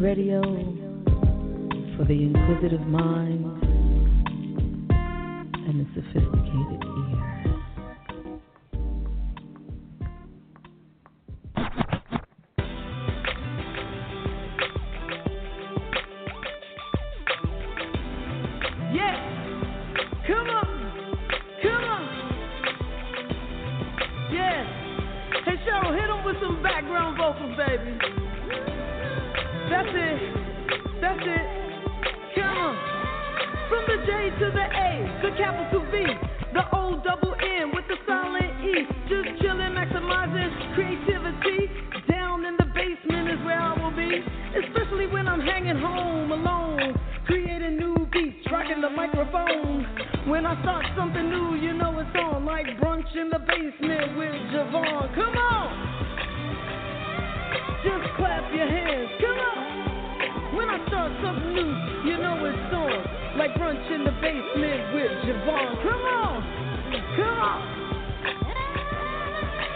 Radio for the inquisitive mind the sophisticated ear. Yeah. Come on. Come on. Yeah. Hey, Cheryl, hit him with some background vocals, baby. To the A, the capital V, the O double N with the silent E. Just chilling, maximizing creativity. Down in the basement is where I will be. Especially when I'm hanging home alone. Creating new beats, rocking the microphone. When I start something new, you know it's on. Like brunch in the basement with JaVonne. Come on! Just clap your hands. Come on! When I start something new, you know it's on. Like brunch in the basement with JaVonne. Come on! Come on!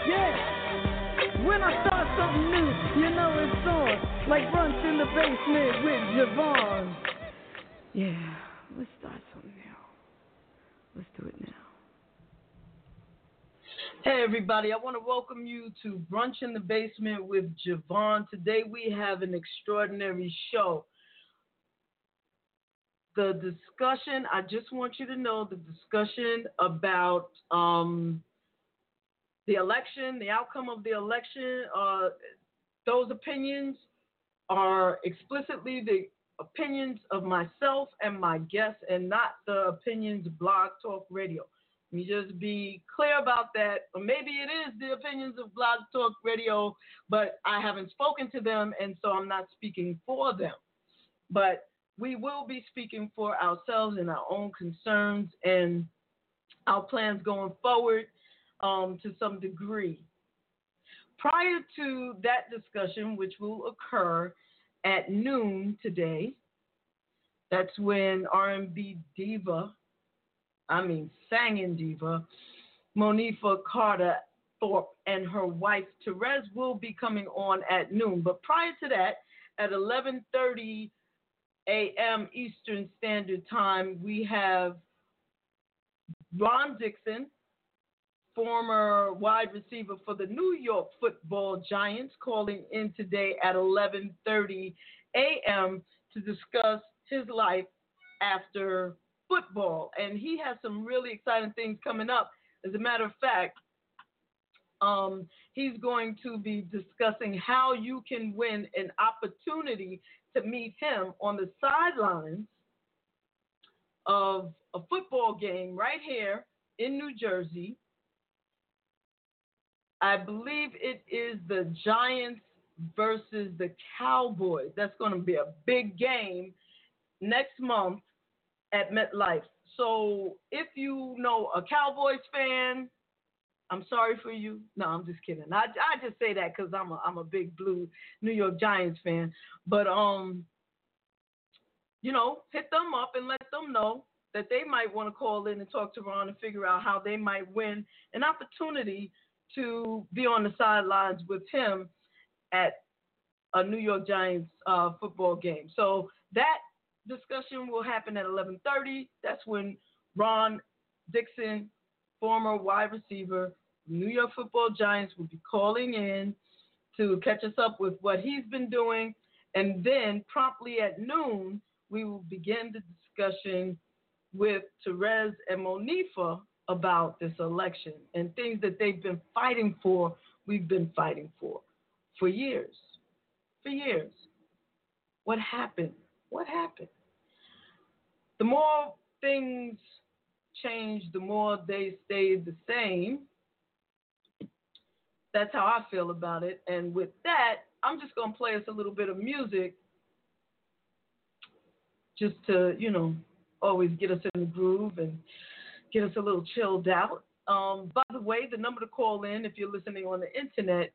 Yeah! When I start something new, you know it's on. Like brunch in the basement with JaVonne. Yeah, let's start something new. Let's do it now. Hey, everybody, I want to welcome you to Brunch in the Basement with JaVonne. Today we have an extraordinary show. The discussion, I just want you to know the discussion about um, the election, the outcome of the election, uh, those opinions are explicitly the opinions of myself and my guests and not the opinions Blog Talk Radio. Me just be clear about that. Or maybe it is the opinions of Blog Talk Radio, but I haven't spoken to them and so I'm not speaking for them. But we will be speaking for ourselves and our own concerns and our plans going forward um, to some degree. Prior to that discussion, which will occur at noon today. That's when R&B diva, I mean singing diva, Monifah Carter Thorpe and her wife Terez will be coming on at noon. But prior to that, at 11:30 a.m. Eastern Standard Time, we have Ron Dixon, former wide receiver for the New York Football Giants, calling in today at 11:30 a.m. to discuss his life after football, and he has some really exciting things coming up. As a matter of fact, um, he's going to be discussing how you can win an opportunity to meet him on the sidelines of a football game right here in New Jersey. I believe it is the Giants versus the Cowboys. That's going to be a big game next month at MetLife. So if you know a Cowboys fan, I'm sorry for you. No, I'm just kidding. I, I just say that because I'm a I'm a big blue New York Giants fan. But um, you know, hit them up and let them know that they might want to call in and talk to Ron and figure out how they might win an opportunity to be on the sidelines with him at a New York Giants uh, football game. So that discussion will happen at 11:30. That's when Ron Dixon, former wide receiver, New York Football Giants, will be calling in to catch us up with what he's been doing, and then promptly at noon we will begin the discussion with Terez and Monifah about this election and things that they've been fighting for, we've been fighting for for years. For years. What happened? What happened? The more things change, the more they stay the same. That's how I feel about it. And with that, I'm just going to play us a little bit of music just to, you know, always get us in the groove and get us a little chilled out. Um, by the way, the number to call in if you're listening on the internet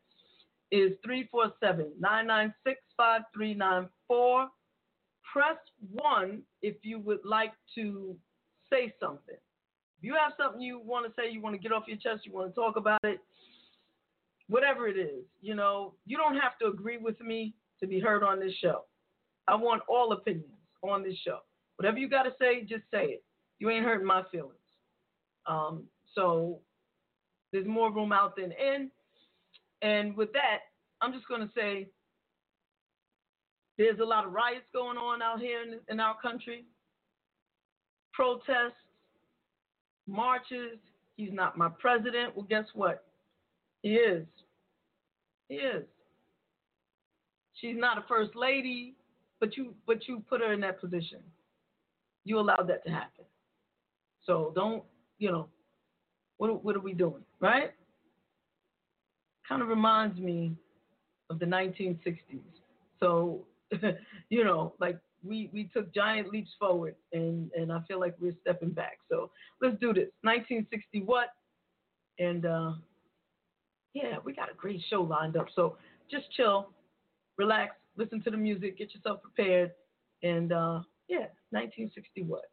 is 347 996 5394. Press 1 if you would like to say something. If you have something you want to say, you want to get off your chest, you want to talk about it, whatever it is, you know, you don't have to agree with me to be heard on this show. I want all opinions on this show. Whatever you got to say, just say it. You ain't hurting my feelings. Um, so there's more room out than in. And with that, I'm just going to say there's a lot of riots going on out here in, in our country, protests, marches. He's not my president. Well, guess what? He is. He is. She's not a first lady, but you but you put her in that position. You allowed that to happen. So don't, you know, what what are we doing, right? Kind of reminds me of the 1960s. So, you know, like we we took giant leaps forward, and and I feel like we're stepping back. So let's do this. 1960 what? And uh, yeah, we got a great show lined up. So just chill, relax, listen to the music, get yourself prepared, and uh, yeah, 1960 what?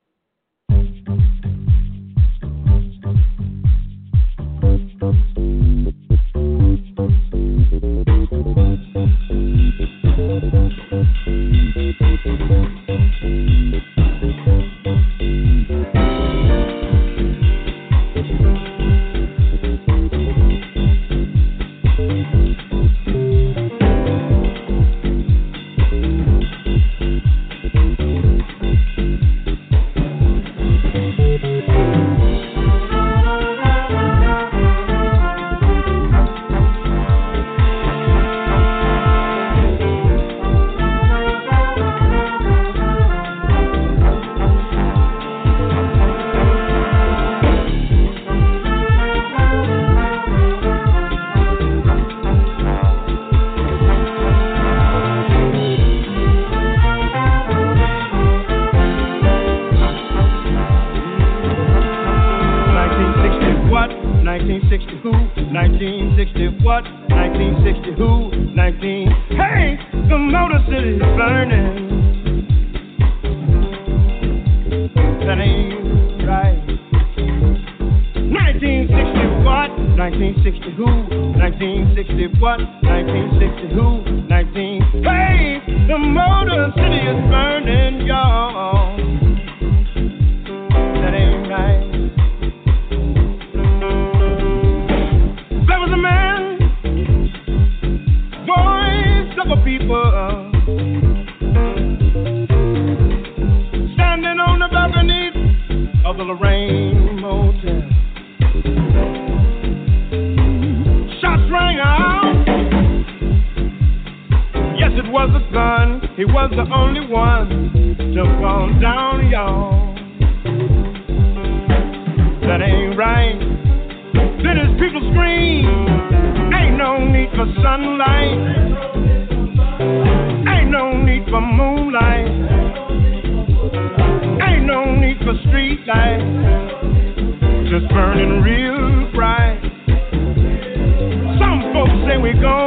1960 who? 1960 what? 1960 who? 19. Hey, the motor city is burning, y'all. son, he was the only one. to on down, y'all. That ain't right. Then his people scream, ain't no need for sunlight. Ain't no need for moonlight. Ain't no need for street lights. Just burning real bright. Some folks say we're gone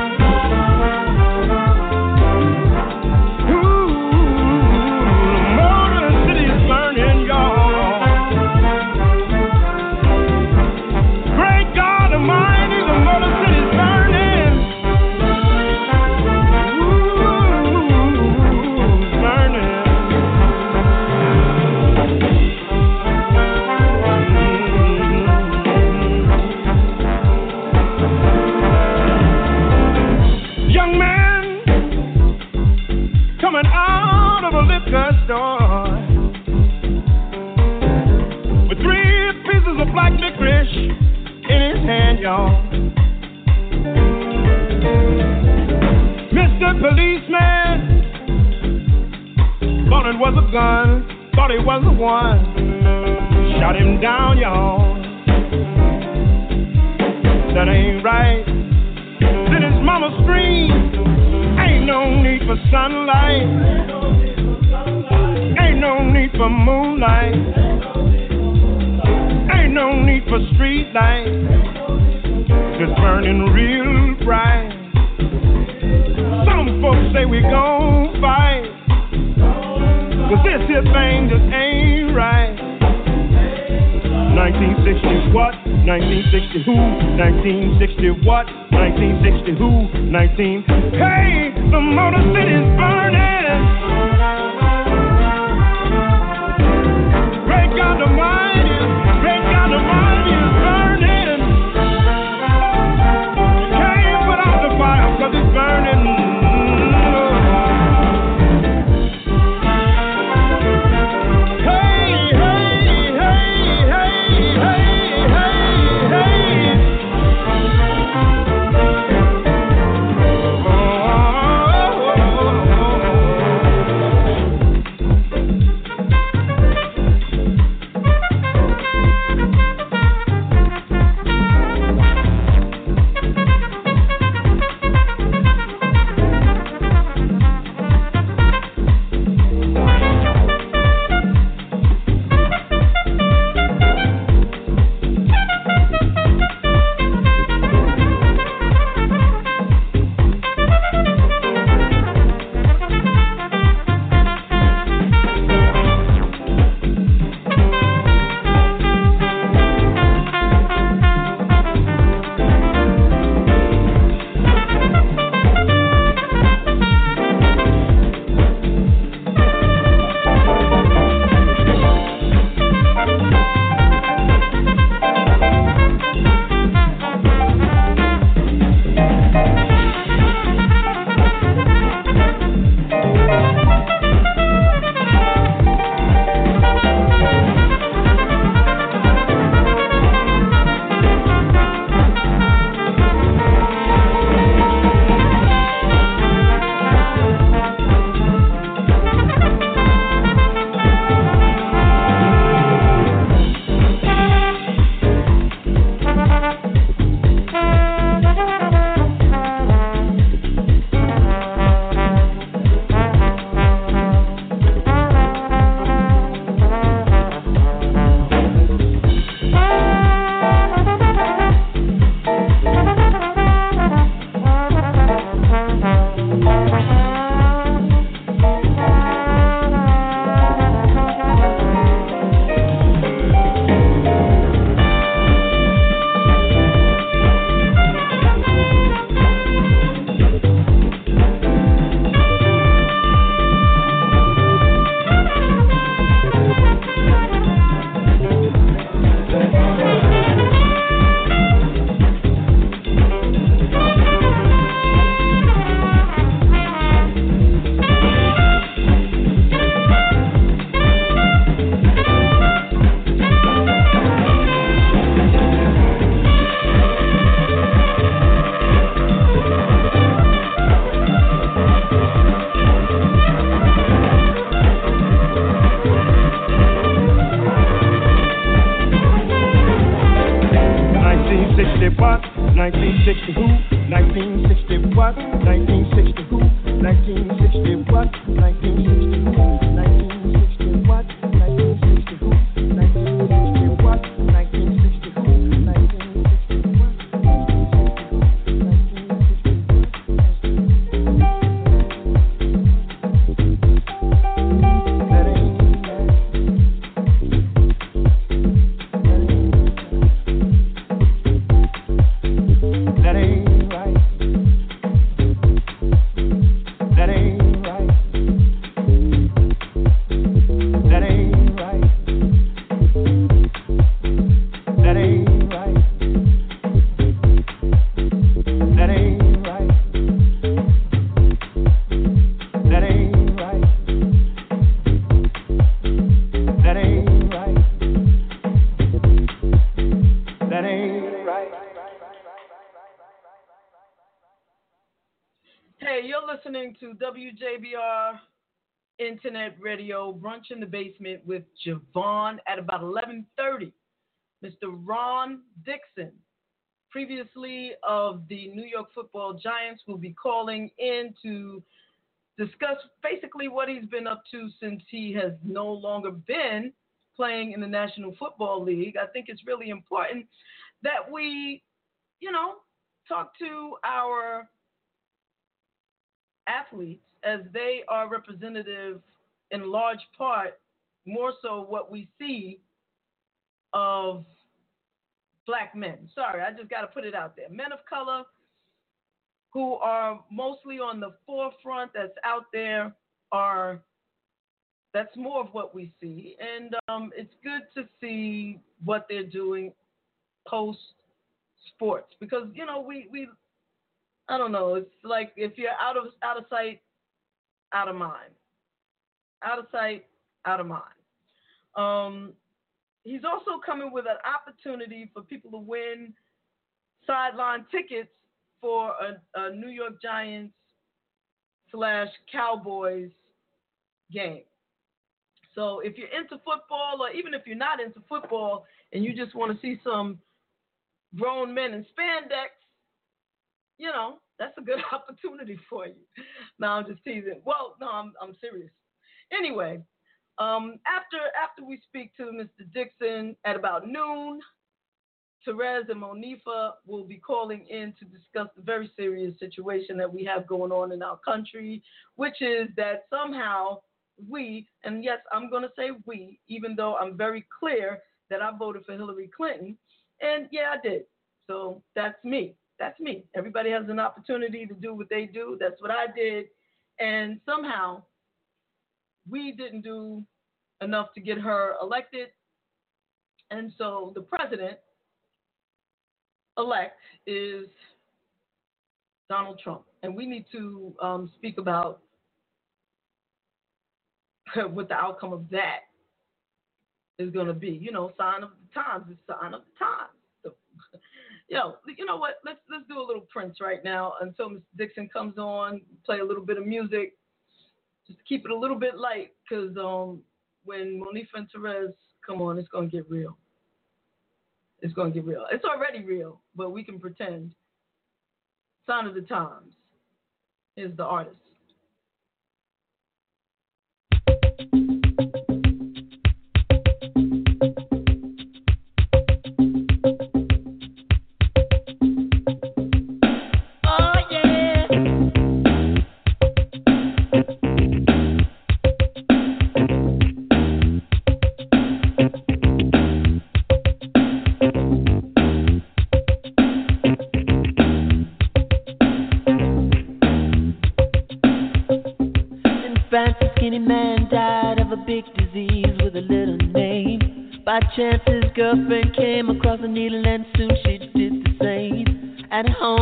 Brunch in the Basement with JaVonne at about 11:30. Mr. Ron Dixon, previously of the New York Football Giants, will be calling in to discuss basically what he's been up to since he has no longer been playing in the National Football League. I think it's really important that we, you know, talk to our athletes as they are representative in large part, more so what we see of black men. Sorry, I just got to put it out there. Men of color who are mostly on the forefront that's out there are that's more of what we see and um, it's good to see what they're doing post sports because you know we we I don't know it's like if you're out of out of sight out of mind out of sight out of mind um, he's also coming with an opportunity for people to win sideline tickets for a, a New York Giants slash Cowboys game. So if you're into football, or even if you're not into football and you just want to see some grown men in spandex, you know, that's a good opportunity for you. No, I'm just teasing. Well, no, I'm I'm serious. Anyway, um, after after we speak to Mr. Dixon at about noon, Terez and Monifah will be calling in to discuss the very serious situation that we have going on in our country, which is that somehow we, and yes, I'm going to say we, even though I'm very clear that I voted for Hillary Clinton, and yeah, I did. So that's me. That's me. Everybody has an opportunity to do what they do. That's what I did. And somehow we didn't do enough to get her elected. And so the president elect is Donald Trump. And we need to um, speak about what the outcome of that is going to be. You know, sign of the times. It's sign of the times. So, you know, you know what? Let's let's do a little Prince right now until Mr. Dixon comes on. Play a little bit of music. Just keep it a little bit light, because um, when Monifah and Terez come on, it's gonna get real. It's gonna get real. It's already real, but we can pretend. Sign of the times is the artist. His girlfriend came across a needle and soon she did the same. At home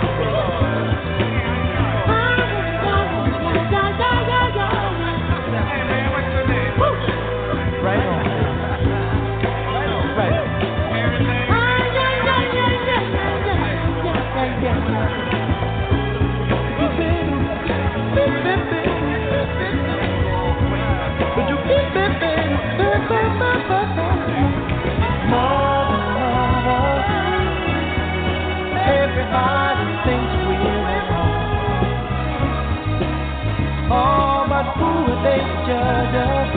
Thank you. Judge us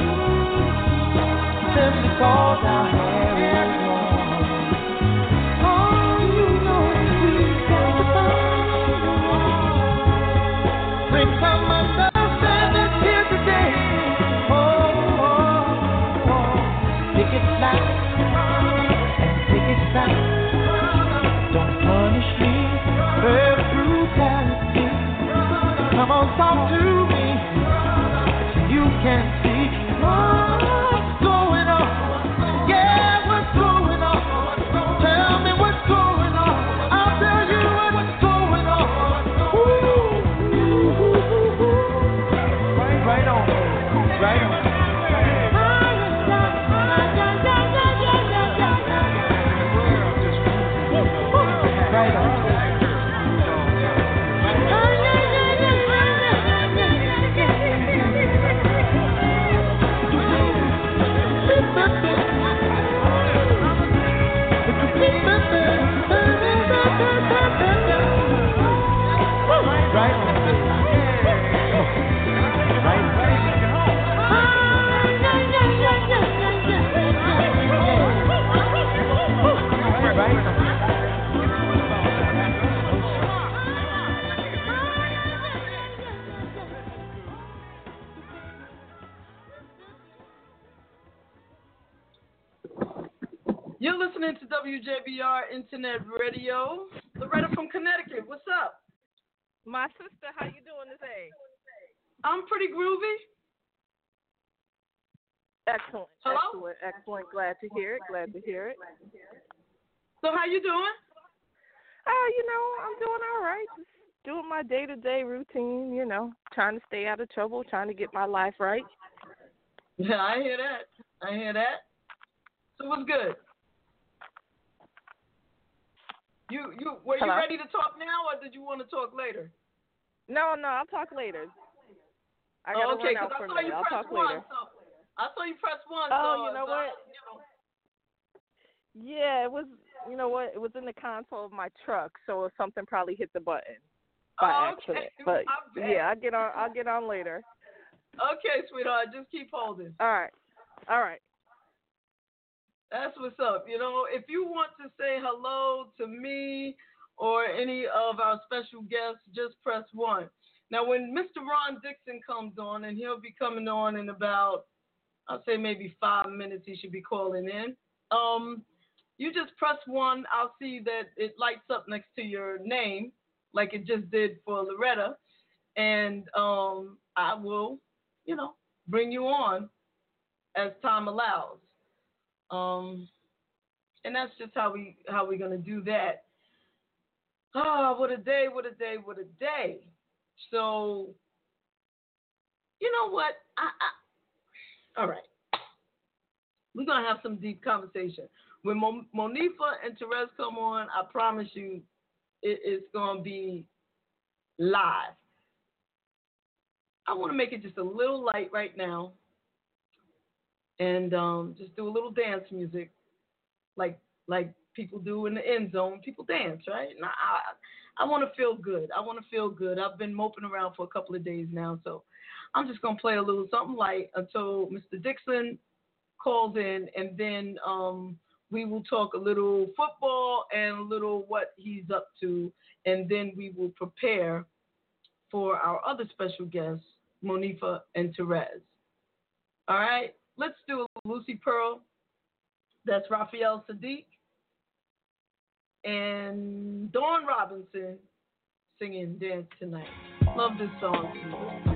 simply cause our hair is long. You know we've got to find. Bring here today. Oh, oh, oh. It pick it tight. Don't punish me. Come on, talk to me. Radio. Loretta from Connecticut, what's up? My sister, how you doing today? I'm pretty groovy. Excellent. Hello? Excellent. Excellent. Glad to hear it. Glad to hear it. So how you doing? Oh, you know, I'm doing all right. Just doing my day to day routine, you know, trying to stay out of trouble, trying to get my life right. Yeah, I hear that. I hear that. So what's good? You you were you ready to talk now or did you want to talk later? No, no, I'll talk later. I gotta oh, okay, run out for I a saw minute. you I'll press talk one. later. So I saw you press one. Oh, so, you know so, what? you know. Yeah, it was. You know what? It was in the console of my truck, so something probably hit the button by Oh, accident. But yeah, I'll get on. I'll get on later. Okay, sweetheart, just keep holding. All right. All right. That's what's up. You know, if you want to say hello to me or any of our special guests, just press one. Now, when Mr. Ron Dixon comes on, and he'll be coming on in about, I'll say maybe five minutes, he should be calling in. Um, you just press one. I'll see that it lights up next to your name, like it just did for Loretta, and um, I will, you know, bring you on as time allows. Um, and that's just how we how we're gonna do that. Ah, what a day! What a day! What a day! So, you know what? I, I all right. We're gonna have some deep conversation when Mo, Monifah and Terez come on. I promise you, it, it's gonna be live. I want to make it just a little light right now and um, just do a little dance music, like like people do in the end zone. People dance, right? And I I, want to feel good. I want to feel good. I've been moping around for a couple of days now, so I'm just gonna play a little something light until Mr. Dixon calls in, and then um, we will talk a little football and a little what he's up to, and then we will prepare for our other special guests, Monifah and Terez. All right, let's do Lucy Pearl. That's Raphael Saadiq and Dawn Robinson singing Dance Tonight. Love this song.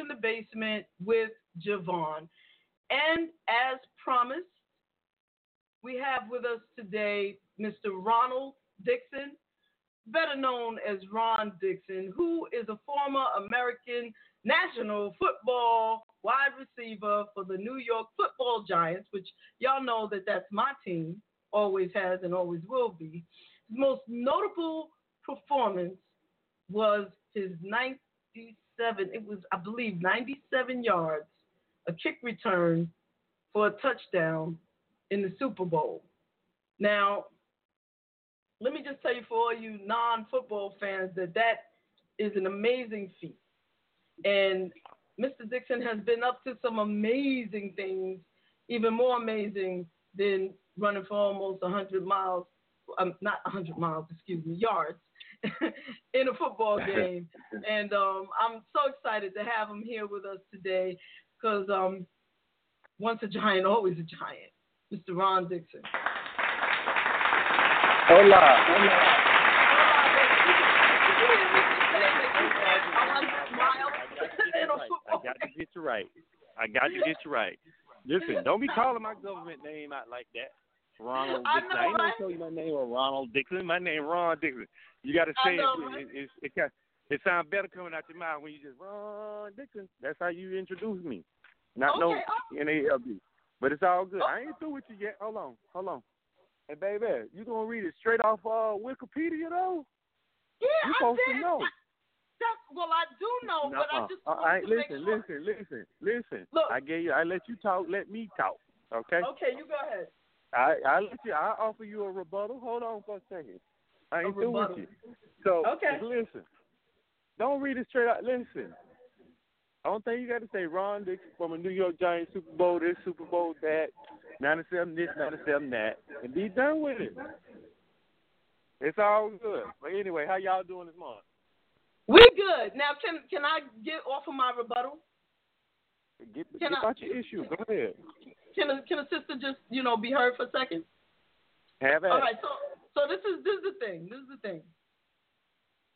In the Basement with JaVonne. And as promised, we have with us today Mr. Ronald Dixon, better known as Ron Dixon, who is a former American National Football wide receiver for the New York Football Giants, which y'all know that that's my team, always has and always will be. His most notable performance was his 97, it was, I believe, 97 yards, a kick return for a touchdown in the Super Bowl. Now, let me just tell you for all you non football fans that that is an amazing feat. And Mr. Dixon has been up to some amazing things, even more amazing than running for almost 100 miles, um, not 100 miles, excuse me, yards in a football game. and um, I'm so excited to have him here with us today because um, once a giant, always a giant. Mr. Ron Dixon. Hola. Hola. I got to get you right. I got to get you right. Listen, don't be calling my government name out like that. Ronald Dixon. I, know, I ain't gonna tell you my name or Ronald Dixon. My name Ron Dixon. You got to say know, it. It, it, it, it sounds better coming out your mouth when you just Ron Dixon. That's how you introduce me. Not okay, no N A L B. But it's all good. I ain't through with you yet. Hold on, hold on. Hey, baby, you gonna read it straight off uh, Wikipedia though? Yeah, you supposed to know. That's, well, I do know, no, but I just want right, to listen, make sure. listen, listen, listen. Look, I gave you. I let you talk. Let me talk. Okay. Okay, you go ahead. I I let you. I offer you a rebuttal. Hold on for a second. I ain't through with you. So okay. listen. Don't read it straight out. Listen. I don't think you got to say Ron Dixon from a New York Giants Super Bowl this, Super Bowl that, 97 this, 97 that, and be done with it. It's all good. But anyway, how y'all doing this month? We good. Now, can can I get off of my rebuttal? Get, get I, your issue. Go ahead. Can a, can a sister just you know be heard for a second? Have it. All right. So so this is this is the thing. This is the thing.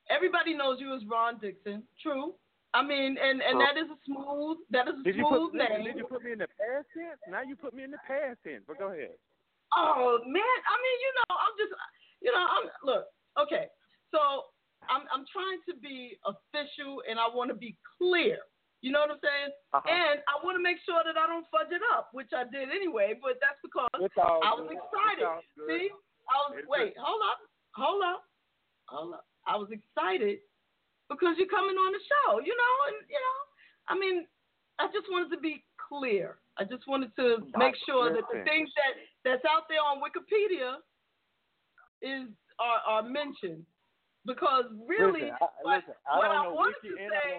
Everybody knows you as Ron Dixon. True. I mean, and and that is a smooth that is a did smooth put, name. Did you put me in the past tense? Now you put me in the past tense. But go ahead. Oh man, I mean, you know, I'm just, you know, I'm look. Okay, so I'm I'm trying to be official and I want to be clear. You know what I'm saying? Uh-huh. And I want to make sure that I don't fudge it up, which I did anyway. But that's because I was excited. See, I was it's wait, good. hold up, hold up, hold up. I was excited because you're coming on the show. You know, and you know, I mean, I just wanted to be clear. I just wanted to make sure that the things that that's out there on Wikipedia is are, are mentioned because really, listen, I, what, listen, I what don't I know wanted to say,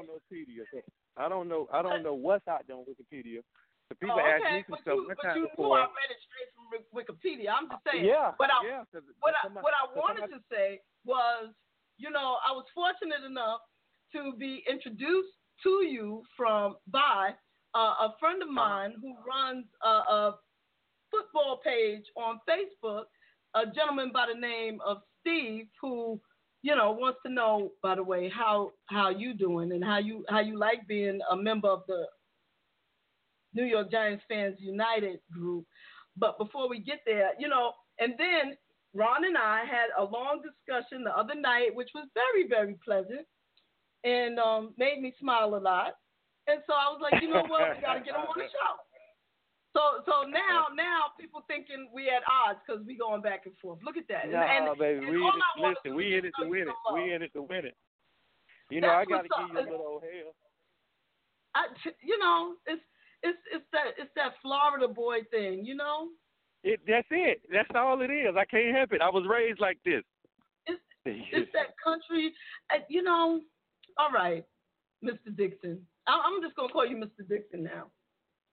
I don't know I don't know. I don't know what's out there on Wikipedia. The people oh, ask okay, me some but stuff. you, but you before. knew I read it straight from Wikipedia. I'm just saying. Yeah, But I, yeah. What I, somebody, what I wanted somebody, to say was, you know, I was fortunate enough to be introduced to you from by uh, a friend of Uh-huh. mine who runs a, a football page on Facebook. A gentleman by the name of Steve, who you know wants to know, by the way, how how you doing and how you how you like being a member of the New York Giants Fans United group. But before we get there, you know, and then Ron and I had a long discussion the other night, which was very, very pleasant and um, made me smile a lot. And so I was like, you know what, we got to get him on the show. So, so now, now people thinking we at odds because we going back and forth. Look at that. No, and, and, baby, and we in it, listen, we in it to win it. We in it to win it. You know, That's I gotta give you a little old hell. I, you know, it's it's it's that it's that Florida boy thing, you know. It that's it. That's all it is. I can't help it. I was raised like this. It's it's that country, uh, you know. All right, Mr. Dixon. I, I'm just gonna call you Mr. Dixon now.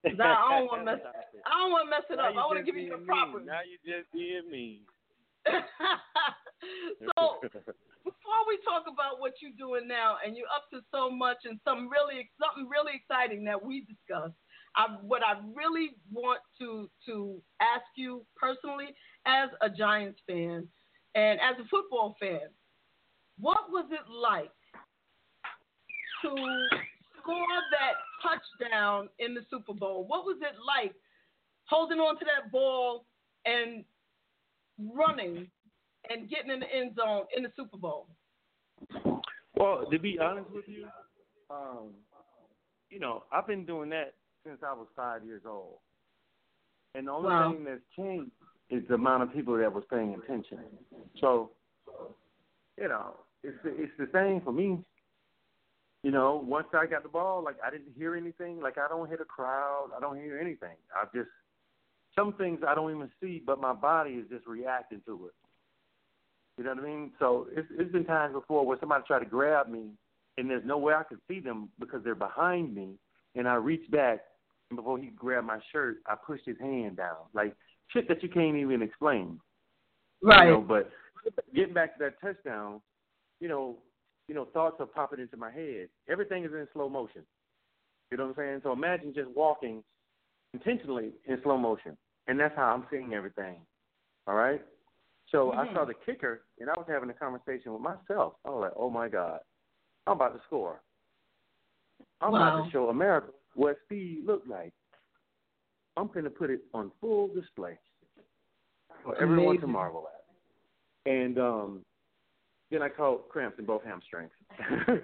I, don't want to mess. I don't want to mess it Now up. I want to give you the proper. Now you just being mean. so before we talk about what you're doing now, and you're up to so much and some really something really exciting that we discussed, I, what I really want to to ask you personally, as a Giants fan and as a football fan, what was it like to score that touchdown in the Super Bowl? What was it like holding on to that ball and running and getting in the end zone in the Super Bowl? Well, to be honest with you, um, you know, I've been doing that since I was five years old. And the only Wow. thing that's changed is the amount of people that was paying attention. So, you know, it's the, it's the same for me. You know, once I got the ball, like I didn't hear anything. Like I don't hear the crowd. I don't hear anything. I just some things I don't even see, but my body is just reacting to it. You know what I mean? So it's it's been times before where somebody tried to grab me, and there's no way I could see them because they're behind me, and I reach back, and before he grabbed my shirt, I pushed his hand down, like shit that you can't even explain. Right. You know, but getting back to that touchdown, you know, you know, thoughts are popping into my head. Everything is in slow motion. You know what I'm saying? So imagine just walking intentionally in slow motion, and that's how I'm seeing everything. All right. So I saw the kicker, and I was having a conversation with myself. I was like, "Oh my God, I'm about to score. I'm about to show America what speed looked like. I'm going to put it on full display for everyone to marvel at." And um, then I caught cramps in both hamstrings.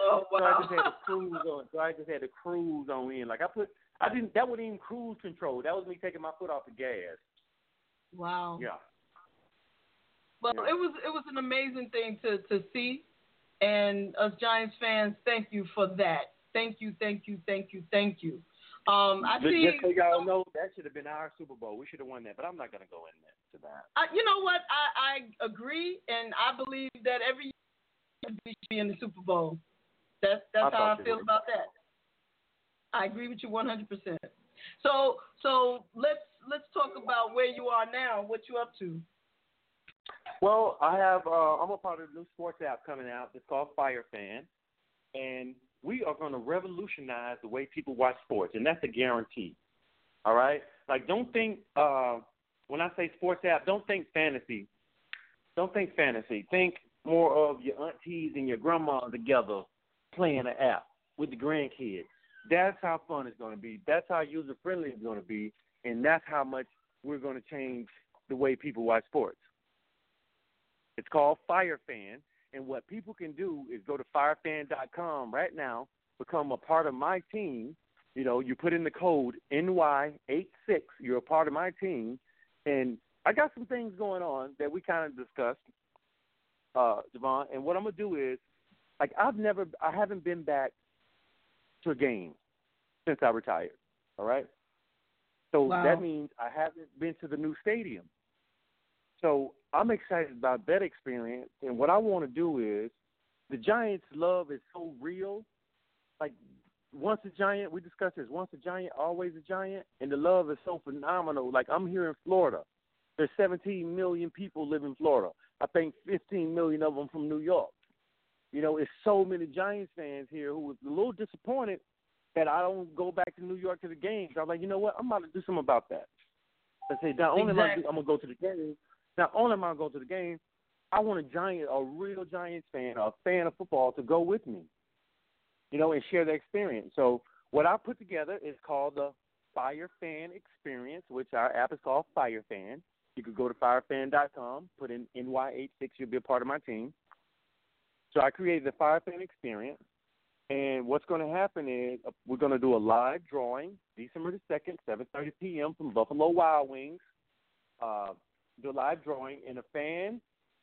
Oh So I just had to cruise on. So I just had to cruise on in. Like I put, I didn't. That wasn't even cruise control. That was me taking my foot off the gas. wow. Yeah. Well, Yeah. it was it was an amazing thing to to see, and us Giants fans, thank you for that. Thank you, thank you, thank you, thank you. Um, I But see. just so y'all know, that should have been our Super Bowl. We should have won that, but I'm not gonna go in there to that. I, you know what? I, I agree, and I believe that every year we should be in the Super Bowl. That's I that's how I feel about that. I agree with you 100. percent So so let's let's talk about where you are now. What you up to? Well, I have. Uh, I'm a part of the new sports app coming out. It's called Fire Fan, and we are going to revolutionize the way people watch sports, and that's a guarantee. All right. Like, don't think uh, when I say sports app, don't think fantasy. Don't think fantasy. Think more of your aunties and your grandma together playing an app with the grandkids. That's how fun it's going to be. That's how user friendly it's going to be, and that's how much we're going to change the way people watch sports. It's called Fire Fan, and what people can do is go to firefan.com right now, become a part of my team. You know, you put in the code NY86, you're a part of my team, and I got some things going on that we kind of discussed, uh, JaVonne. And what I'm gonna do is, like, I've never, I haven't been back to a game since I retired. All right, so Wow. that means I haven't been to the new stadium. So I'm excited about that experience. And what I want to do is the Giants' love is so real. Like once a giant, we discussed this. Once a giant, always a giant, and the love is so phenomenal. Like I'm here in Florida. There's 17 million people live in Florida. I think 15 million of them from New York. You know, it's so many Giants fans here who was a little disappointed that I don't go back to New York to the games. I'm like, you know what? I'm about to do something about that. I say, not only am I, I'm gonna go to the game, not only am I gonna go to the game, I want a giant, a real Giants fan, a fan of football, to go with me. You know, and share the experience. So what I put together is called the Fire Fan Experience, which our app is called Fire Fan. You could go to firefan.com, put in NY86, you'll be a part of my team. So I created the Fire Fan Experience. And what's going to happen is uh, we're going to do a live drawing December the 2nd, 7.30 p.m. from Buffalo Wild Wings. Uh, a live drawing, and a fan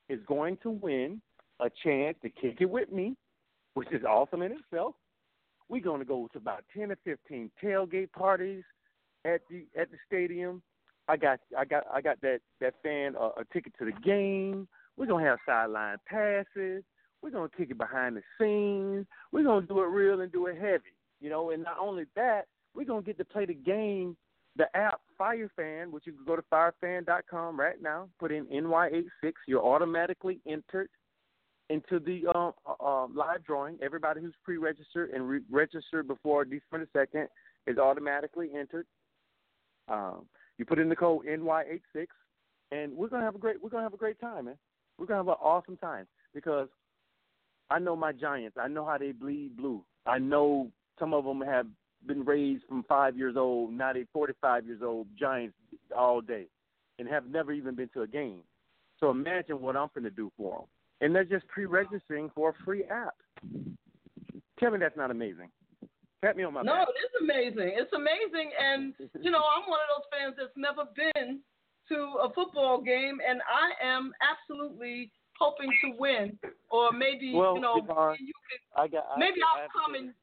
is going to win a chance to kick it with me, which is awesome in itself. We're going to go to about 10 or 15 tailgate parties at the at the stadium. I got I got I got that that fan uh, a ticket to the game. We're gonna have sideline passes. We're gonna kick it behind the scenes. We're gonna do it real and do it heavy, you know. And not only that, we're gonna get to play the game, the app FireFan, which you can go to firefan.com right now. Put in NY86. You're automatically entered into the um, uh, uh, live drawing. Everybody who's pre-registered and re- registered before December the second is automatically entered. Um, you put in the code NY86, and we're gonna have a great we're gonna have a great time, man. We're gonna have an awesome time because I know my Giants. I know how they bleed blue. I know some of them have been raised from five years old, now they 45 years old, Giants all day, and have never even been to a game. So imagine what I'm going to do for them. And they're just pre-registering for a free app. Tell me that's not amazing. Pat me on my no, back. it is amazing. It's amazing, and you know I'm one of those fans that's never been to a football game, and I am absolutely hoping to win, or maybe well, you know JaVonne, you could, I got, I, maybe I I'll come and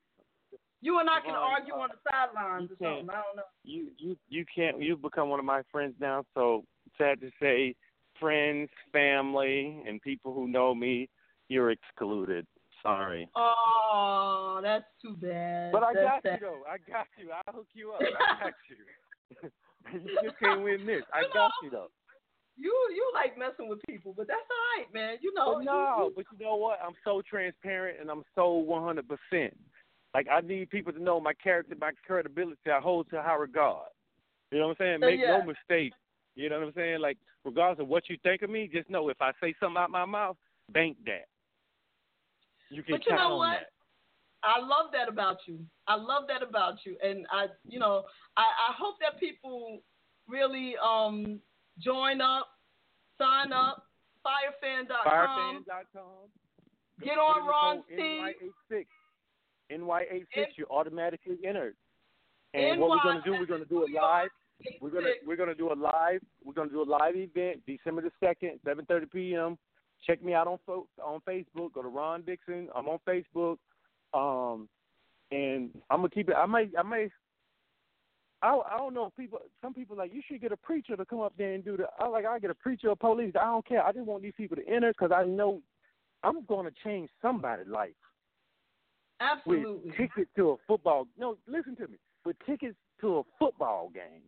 you and I can argue on the sidelines or something. I don't know. you you you can't you've become one of my friends now so sad to say friends family and people who know me you're excluded sorry Oh, that's too bad. but i That's got sad. you though i got you i'll hook you up i got you you just can't win this i You got know, you though You you like messing with people, but that's all right, man. You know. but you- no you- but you know what i'm so transparent and i'm so one hundred percent like i need people to know my character my credibility. I hold to high regard. You know what i'm saying? Make yeah. no mistake. You know what i'm saying? Like regardless of what you think of me just know if i say something out my mouth bank that. You can But you count know on what? that. I love that about you. I love that about you, and I, you know, I, I hope that people really um join up, sign up, firefan.com, firefan.com get on Ron's team. NY86 NY86 you're automatically entered and what we're going to do we're going to do a live We're gonna we're gonna do a live we're gonna do a live event December the second, seven thirty p.m. Check me out on fo- on Facebook. Go to Ron Dixon. I'm on Facebook, um, and I'm gonna keep it. I may I may. I I don't know if people. Some people like you should get a preacher to come up there and do the. I like I get a preacher or police. I don't care. I just want these people to enter because I know I'm going to change somebody's life Absolutely. with tickets to a football. No, listen to me. With tickets to a football game,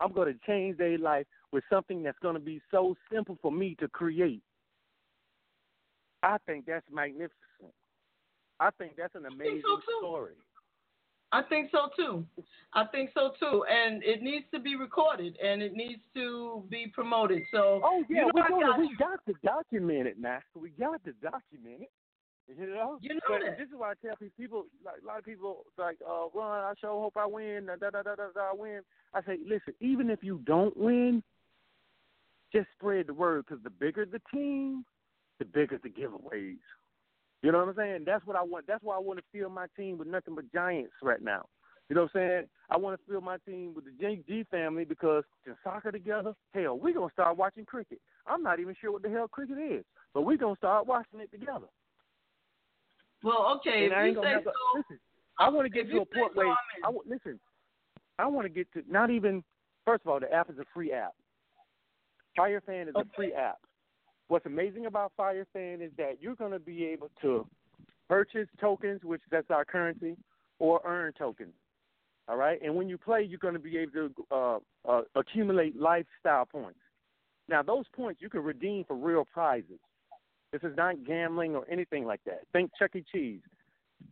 I'm going to change their life with something that's going to be so simple for me to create. I think that's magnificent. I think that's an amazing so, story. I think so too. I think so too, and it needs to be recorded and it needs to be promoted. So Oh yeah, you know we got got we got to document it now. We got to document it. You know, You know but that. this is why I tell people, people like a lot of people like, uh, Ron, I sure hope I win. Da da da da da. da I win. I say, listen, even if you don't win, just spread the word because the bigger the team, the bigger the giveaways. You know what I'm saying? That's what I want. That's why I want to fill my team with nothing but giants right now. You know what I'm saying? I want to fill my team with the G, G family because in soccer together, hell, we're going to start watching cricket. I'm not even sure what the hell cricket is, but we're going to start watching it together. Well, okay, and I if ain't you say so. listen, I want to get to you a point where. I listen. I want to get to not even. First of all, the app is a free app. FireFan is a free app. What's amazing about FireFan is that you're going to be able to purchase tokens, which that's our currency, or earn tokens. All right, and when you play, you're going to be able to uh, uh, accumulate lifestyle points. Now, those points you can redeem for real prizes. This is not gambling or anything like that. Think Chuck E. Cheese.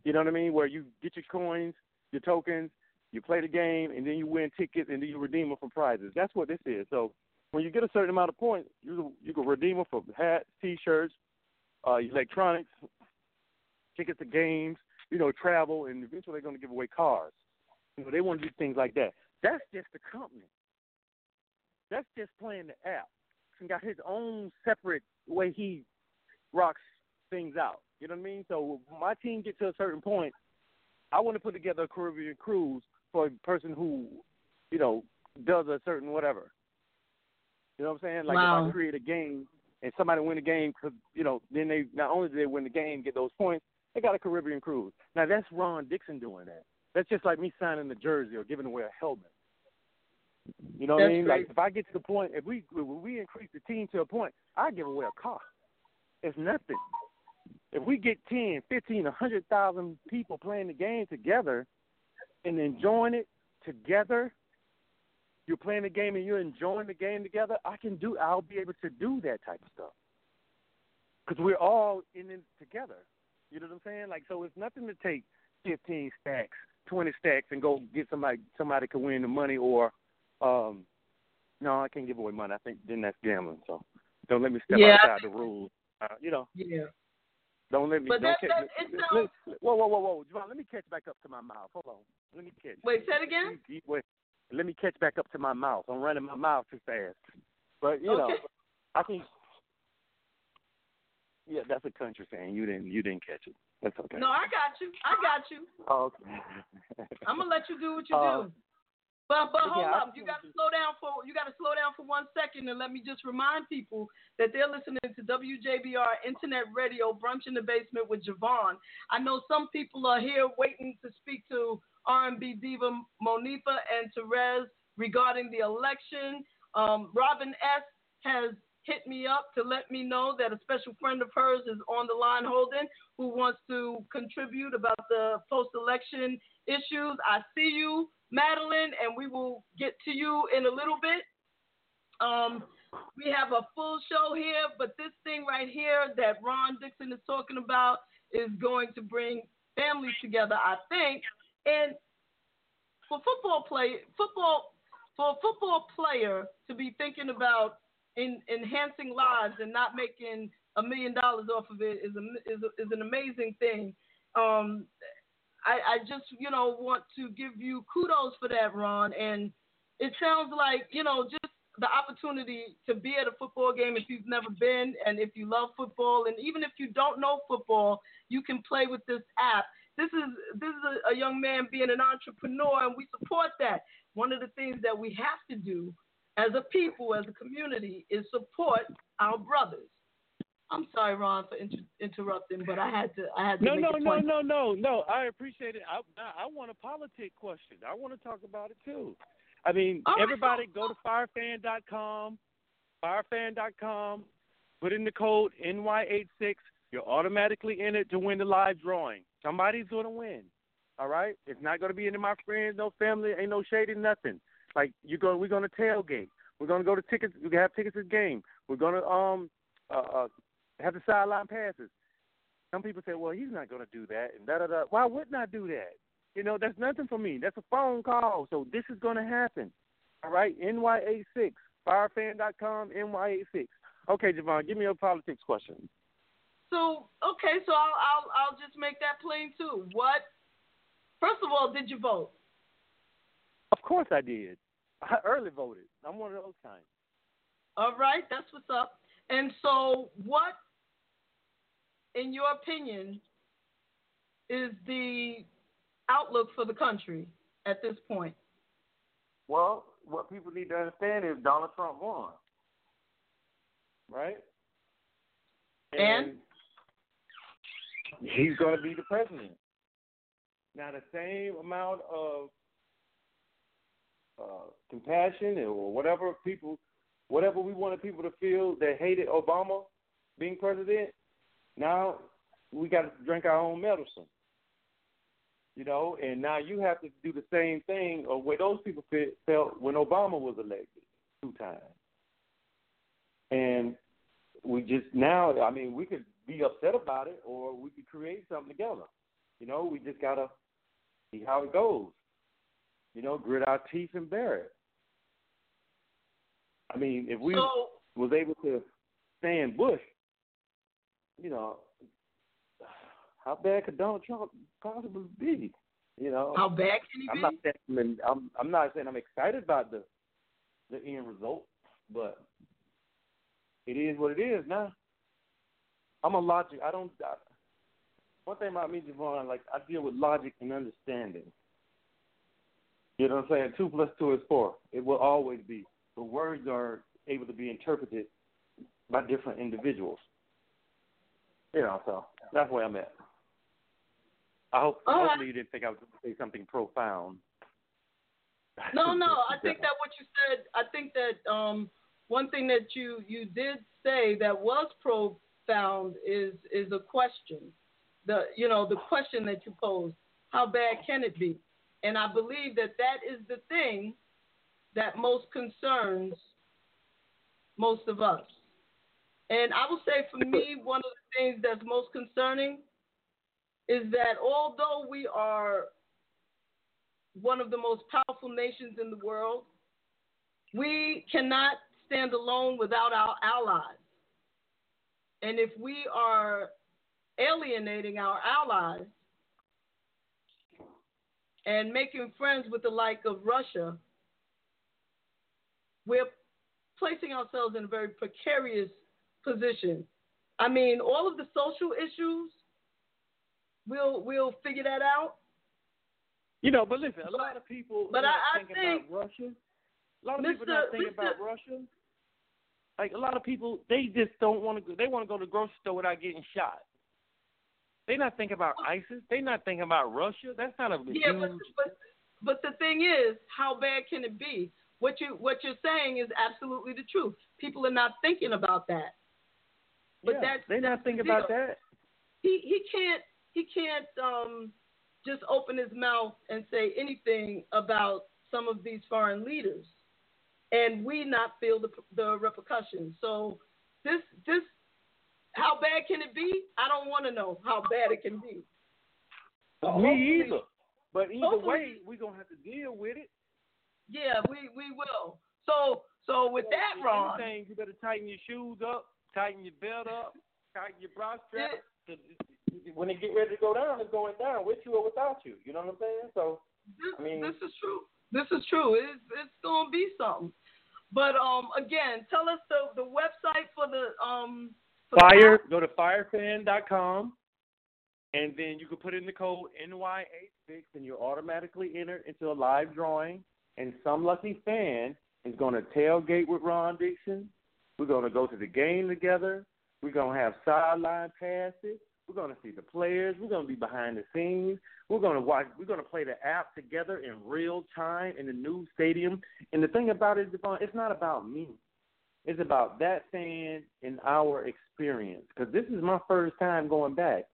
You know what I mean? Where you get your coins, your tokens, you play the game, and then you win tickets, and then you redeem them for prizes. That's what this is. So when you get a certain amount of points, you you can redeem them for hats, T-shirts, uh, electronics, tickets to games, you know, travel, and eventually they're going to give away cars. You know, they want to do things like that. That's just the company. That's just playing the app. And got his own separate way he rocks things out. You know what I mean? So my team gets to a certain point, I want to put together a Caribbean cruise for a person who, you know, does a certain whatever. You know what I'm saying? Like if I create a game and somebody win the game, cause you know, then they not only do they win the game, get those points, they got a Caribbean cruise. Now that's Ron Dixon doing that. That's just like me signing a jersey or giving away a helmet. You know what I mean? great. Like if I get to the point, if we if we increase the team to a point, I give away a car. It's nothing. If we get ten, fifteen, a hundred thousand people playing the game together and enjoying it together, you're playing the game and you're enjoying the game together. I can do. I'll be able to do that type of stuff because we're all in it together. You know what I'm saying? Like so, it's nothing to take fifteen stacks, twenty stacks, and go get somebody somebody could win the money or um no, I can't give away money. I think then that's gambling. So don't let me step Yeah. outside the rules. Uh, you know. Yeah. Don't let me. But don't that, catch, that, it let, sounds, let, whoa, whoa, whoa, whoa, JaVonne, let me catch back up to my mouth. Hold on. Let me catch. Wait, say it again. Wait, wait. Let me catch back up to my mouth. I'm running my mouth too fast. But you Okay. know, I think. Yeah, that's a country saying. You didn't. You didn't catch it. That's okay. No, I got you. I got you. Oh, okay. I'm gonna let you do what you Uh, do. But but hold yeah, up, you got to slow down for you got to slow down for one second and let me just remind people that they're listening to WJBR Internet Radio Brunch in the Basement with JaVonne. I know some people are here waiting to speak to R&B diva Monifah and Terez regarding the election. Um, Robin S has hit me up to let me know that a special friend of hers is on the line holding who wants to contribute about the post-election issues. I see you. Madeline, and we will get to you in a little bit. Um, we have a full show here, but this thing right here that Ron Dixon is talking about is going to bring families together, I think. And for football play, football for a football player to be thinking about in, enhancing lives and not making a million dollars off of it is a, is, a, is an amazing thing. Um, I, I just, you know, want to give you kudos for that, Ron. And it sounds like, you know, just the opportunity to be at a football game if you've never been and if you love football and even if you don't know football, you can play with this app. This is this is a, a young man being an entrepreneur and we support that. One of the things that we have to do as a people, as a community, is support our brothers. I'm sorry, Ron, for inter- interrupting, but I had to. I had to No, no, no, point. no, no, no. I appreciate it. I, I want a politic question. I want to talk about it too. I mean, everybody go to firefan.com, firefan.com, put in the code NY86. You're automatically entered to win the live drawing. Somebody's going to win. All right? It's not going to be any of my friends, no family, ain't no shady, nothing. Like you go, we're going to tailgate. We're going to go to tickets. We have tickets to the game. We're going to um uh, uh have the sideline passes. Some people say, well, he's not going to do that, and da da da. Why wouldn't I do that? You know, that's nothing for me. That's a phone call. So this is going to happen. All right, NY86, firefan.com, NY86. Okay, JaVonne, give me a politics question. So okay, so I'll I'll I'll just make that plain too. What? First of all, did you vote? Of course I did. I early voted. I'm one of those kinds. All right, that's what's up. And so, what, in your opinion, is the outlook for the country at this point? Well, what people need to understand is Donald Trump won. Right? And? he's going to be the president. Now, the same amount of uh, compassion or whatever people, whatever we wanted people to feel that hated Obama being president, now we got to drink our own medicine. You know, and now you have to do the same thing of what those people fe- felt when Obama was elected two times. And we just now, I mean, we could be upset about it or we could create something together. You know, we just got to see how it goes. You know, grit our teeth and bear it. I mean, if we So, was able to stand Bush, you know, how bad could Donald Trump possibly be? You know, how bad can he I'm be? not saying I'm I'm not saying I'm excited about the the end result, but it is what it is now. I'm a logic. I don't. I, one thing about me, JaVonne, like I deal with logic and understanding. You know what I'm saying? Two plus two is four. It will always be. The words are able to be interpreted by different individuals. You know, so that's where I'm at. I hope All right. hopefully you didn't think I was going to say something profound. No, no. I think that what you said. I think that um, one thing that you you did say that was profound is is a question. The you know the question that you posed. How bad can it be? And I believe that that is the thing that most concerns most of us. And I will say for me, one of the things that's most concerning is that although we are one of the most powerful nations in the world, we cannot stand alone without our allies. And if we are alienating our allies and making friends with the like of Russia, we're placing ourselves in a very precarious position. I mean, all of the social issues, we'll we'll figure that out. You know, but listen, a lot of people but not I, I thinking think about Russia. A lot of Mr. people not thinking Mr. about Russia. Like a lot of people, they just don't want to go. They want to go to the grocery store without getting shot. They're not thinking about ISIS. They're not thinking about Russia. That's not a Yeah, huge. but, but but the thing is, how bad can it be? What you what you're saying is absolutely the truth. People are not thinking about that. But yeah, that's they not think about that. He he can't he can't um just open his mouth and say anything about some of these foreign leaders, and we not feel the the repercussions. So this this how bad can it be? I don't want to know how bad it can be. Me either. But either way, we're gonna have to deal with it. Yeah, we we will. So so with that, If Ron, anything, you better tighten your shoes up, tighten your belt up, tighten your bra strap. 'cause When it get ready to go down, it's going down with you or without you. You know what I'm saying? So this, I mean- this is true. This is true. It's it's gonna be something. But um, again, tell us the the website for the um. For Fire, app. go to firefan.com, and then you can put in the code NY86, and you're automatically entered into a live drawing. And some lucky fan is going to tailgate with Ron Dixon. We're going to go to the game together. We're going to have sideline passes. We're going to see the players. We're going to be behind the scenes. We're going to watch. We're going to play the app together in real time in the new stadium. And the thing about it, Devon, it's not about me. It's about that fan and our experience. Because this is my first time going back.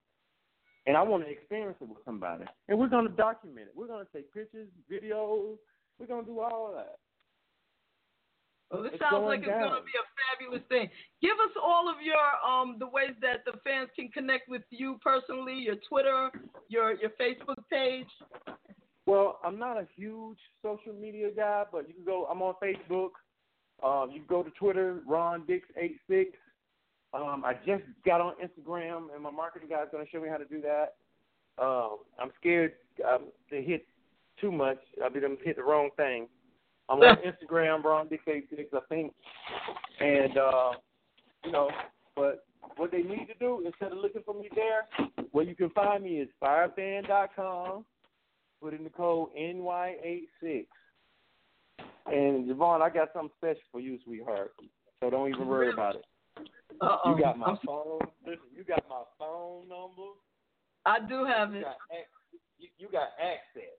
And I want to experience it with somebody. And we're going to document it. We're going to take pictures, videos. We're going to do all that. Well, this It's sounds going like it's down. gonna be a fabulous thing. Give us all of your um the ways that the fans can connect with you personally, your Twitter, your your Facebook page. Well, I'm not a huge social media guy, but you can go. I'm on Facebook. Um, you can go to Twitter, Ron Dix86. Um, I just got on Instagram, and my marketing guy is going to show me how to do that. Um, I'm scared um, to hit too much. I'll be them hit the wrong thing. I'm on Instagram, Ron Dix86, I think, and uh, you know, but what they need to do instead of looking for me there, where you can find me is firefan.com. Put in the code NY86. And JaVonne, I got something special for you, sweetheart. So don't even worry about it. Uh-oh. You got my phone. Listen, you got my phone number. I do have You it. got, you, you got access.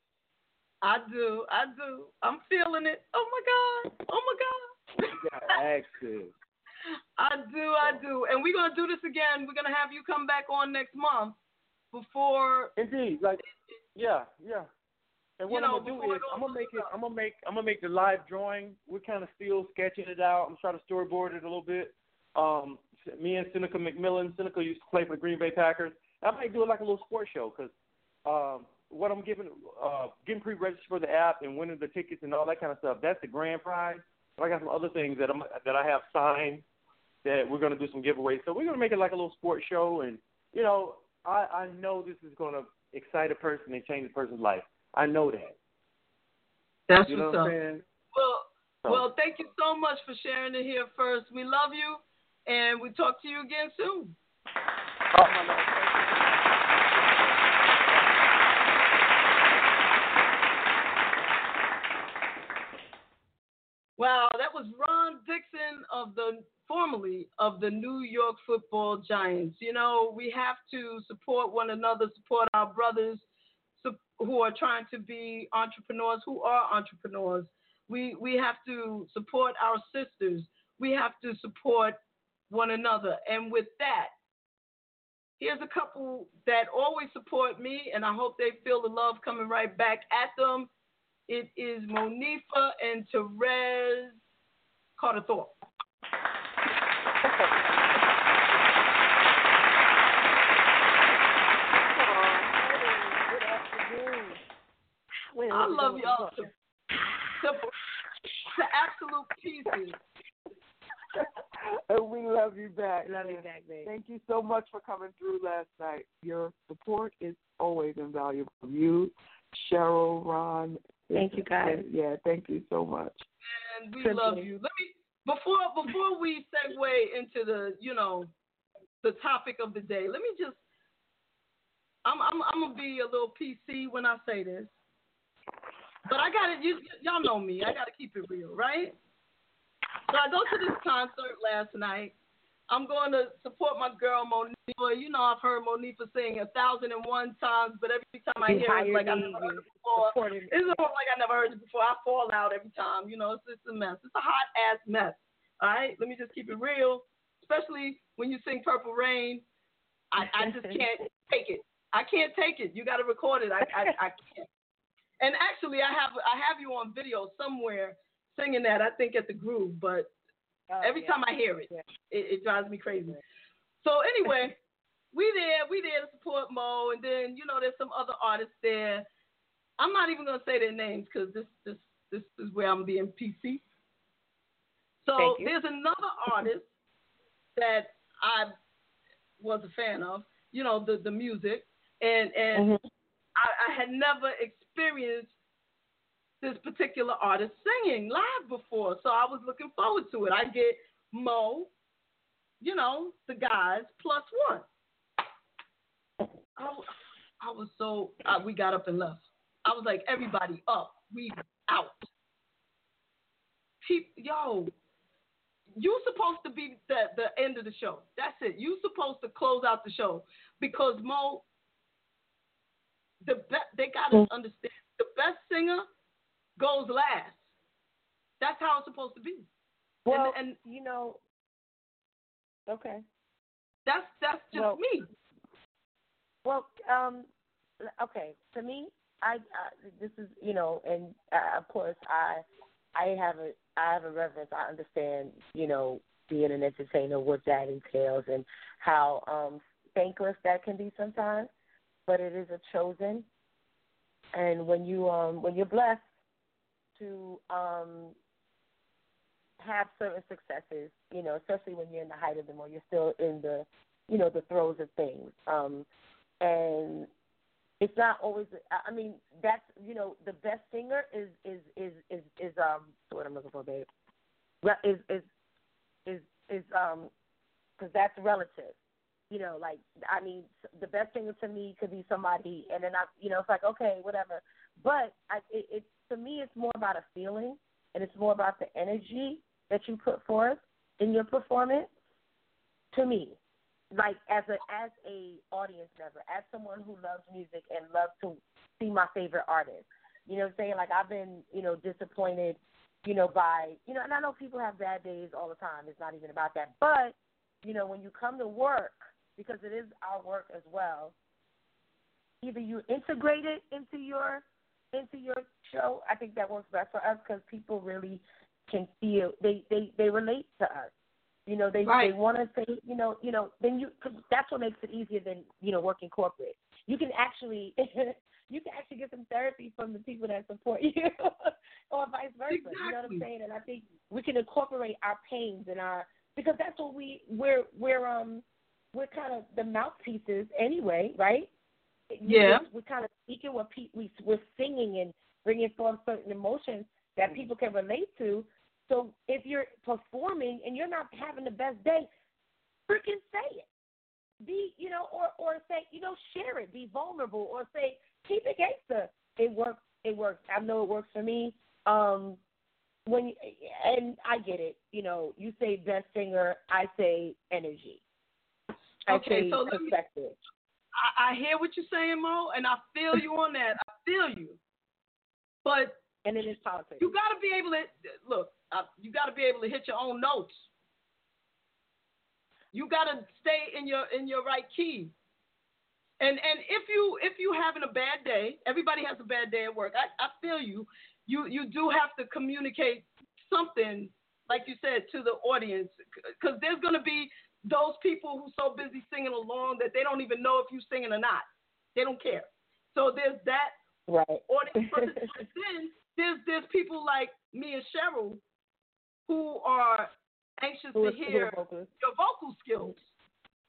I do. I do. I'm feeling it. Oh my God. Oh my God. You got access. I do, I do. And we're gonna do this again. We're gonna have you come back on next month before Indeed, like yeah, yeah. And what You know, I'm gonna do is I'm gonna make it. I'm gonna make. I'm gonna make the live drawing. We're kind of still sketching it out. I'm trying to storyboard it a little bit. Um, me and Seneca McMillan. Seneca used to play for the Green Bay Packers. I might do it like a little sports show because um, what I'm giving, uh, getting pre-registered for the app and winning the tickets and all that kind of stuff. That's the grand prize. But I got some other things that I'm that I have signed that we're gonna do some giveaways. So we're gonna make it like a little sports show, and you know, I I know this is gonna excite a person and change a person's life. I know that. That's You know what's what. I'm saying? Well, So- well, thank you so much for sharing it here first. We love you, and we talk to you again soon. Oh, Wow, that was Ron Dixon of the formerly of the New York Football Giants. You know, we have to support one another, support our brothers who are trying to be entrepreneurs, who are entrepreneurs. We we have to support our sisters. We have to support one another. And with that, here's a couple that always support me, and I hope they feel the love coming right back at them. It is Monifah and Terez Carter Thorpe. I love y'all to, to, to absolute pieces. And we love love you back. Love you back, babe. Thank you so much for coming through last night. Your support is always invaluable. You, Cheryl, Ron. Thank you, guys. Yeah, thank you so much. And we love you. Let me before before we segue into the you know the topic of the day. Let me just I'm I'm I'm gonna be a little PC when I say this, but I got to You y'all know me. I got to keep it real, right? So I go to this concert last night. I'm going to support my girl Monifah. You know, I've heard Monifah sing a thousand and one times, but every time I hear it, it's like I never heard it before. It's almost like I never heard it before. I fall out every time. You know, it's just a mess. It's a hot ass mess. All right, let me just keep it real. Especially when you sing Purple Rain, I, I just can't take it. I can't take it. You got to record it. I, I I can't. And actually, I have I have you on video somewhere singing that. I think at the Groove, but Oh, every yeah. time I hear it, Yeah. it, it drives me crazy. So anyway, we there, we there to support Mo, and then you know there's some other artists there. I'm not even gonna say their names because this this this is where I'm being PC. So there's another artist that I was a fan of, you know the the music, and and Mhm. I, I had never experienced this particular artist singing live before, so I was looking forward to it. I get Mo, you know, the guys plus one. I was so uh, we got up and left. I was like, everybody up, we out. Peop yo, you supposed to be the the end of the show. That's it. You supposed to close out the show because Mo, the be- they gotta understand the best singer goes last. That's how it's supposed to be. Well, and, and you know, okay. that's that's just Well- me. Well, um, okay. For me, I, I this is you know, and uh, of course, I I have a I have a reverence. I understand, you know, being an entertainer, what that entails, and how um thankless that can be sometimes. But it is a chosen, and when you um when you're blessed to um have certain successes, you know, especially when you're in the height of them or you're still in the you know the throes of things. Um, and it's not always. I mean, that's you know the best singer is is is is is um what I'm looking for, babe. Is is is is um because that's relative. You know, like I mean, the best singer to me could be somebody, and then I, you know, it's like okay, whatever. But I, it, it to me, it's more about a feeling, and it's more about the energy that you put forth in your performance. To me, like as a as a audience member, as someone who loves music and loves to see my favorite artist. You know what I'm saying? Like I've been, you know, disappointed, you know, by you know, and I know people have bad days all the time. It's not even about that. But, you know, when you come to work, because it is our work as well, either you integrate it into your into your show. I think that works best for us because people really can feel they they they relate to us. You know, they Right. they want to say, you know, you know, then you cause that's what makes it easier than you know working corporate. You can actually you can actually get some therapy from the people that support you, or vice versa. You know what I'm saying? And I think we can incorporate our pains and our because that's what we we're we're um we're kind of the mouthpieces anyway, right? Yeah. We're, we're kind of speaking what pe- we we're singing and bringing forth certain emotions that people can relate to. So if you're performing and you're not having the best day, freaking say it. Be you know, or or say you know, share it. Be vulnerable, or say keep it gangster. It works. It works. I know it works for me. Um, when and I get it. You know, you say best singer, I say energy. I Okay, say so let me- perspective. I, I hear what you're saying, Mo, and I feel you on that. I feel you. But and it is politics. you got to be able to look. Uh, you got to be able to hit your own notes. You got to stay in your in your right key. And and if you if you having a bad day, everybody has a bad day at work. I, I feel you. You you do have to communicate something, like you said, to the audience, because there's gonna be those people who so busy singing along that they don't even know if you're singing or not. They don't care. So there's that Right. audience. But then there's there's people like me and Cheryl who are anxious Who to hear vocals? your vocal skills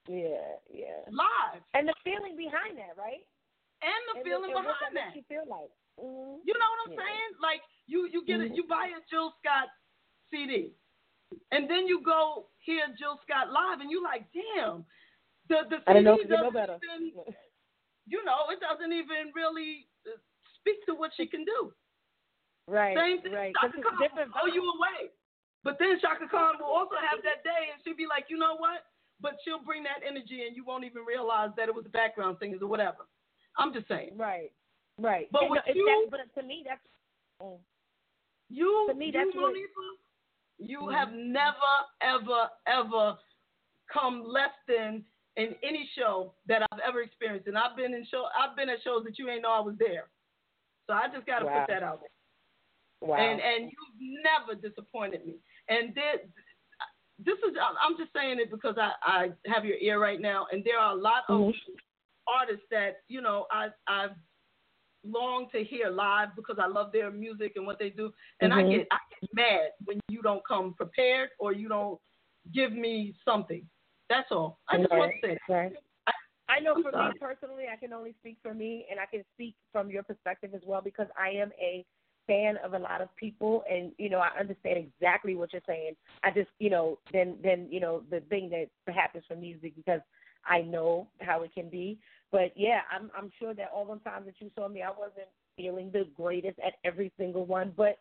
Yeah, yeah. live And the feeling behind that, right? and the And feeling what behind that. you feel like. Mm-hmm. You know what I'm Yeah. saying? Like you you get it, Mhm. you buy a Jill Scott CD, and then you go hear Jill Scott live, and you're like, damn, the the know CD it could get no doesn't better. even, you know, it doesn't even really uh, speak to what she can do. Right, Same thing. right. Chaka Khan different. will blow you away, but then Chaka Khan will also have that day, and she'll be like, you know what? But she'll bring that energy, and you won't even realize that it was the background singers or whatever. I'm just saying. Right, right. But with you- that, but to me, that's. Mm. You, To me, you that's what- Monifah, you Mhm. have never, ever, ever come less than in any show that I've ever experienced. And I've been in show, I've been at shows that you ain't know I was there. So I just got to Wow. put that out there. Wow. And and you've never disappointed me. And this, this is, I'm just saying it because I I have your ear right now, and there are a lot of Mhm. artists that you know I I've long to hear live because I love their music and what they do, and I Mhm. get I get mad when you don't come prepared or you don't give me something. That's all. I just want to say that. Right. I know I'm for sorry. me personally, I can only speak for me, and I can speak from your perspective as well because I am a fan of a lot of people, and you know I understand exactly what you're saying. I just, you know, then then you know the thing that happens for music because I know how it can be. But yeah, I'm I'm sure that all the times that you saw me, I wasn't feeling the greatest at every single one. But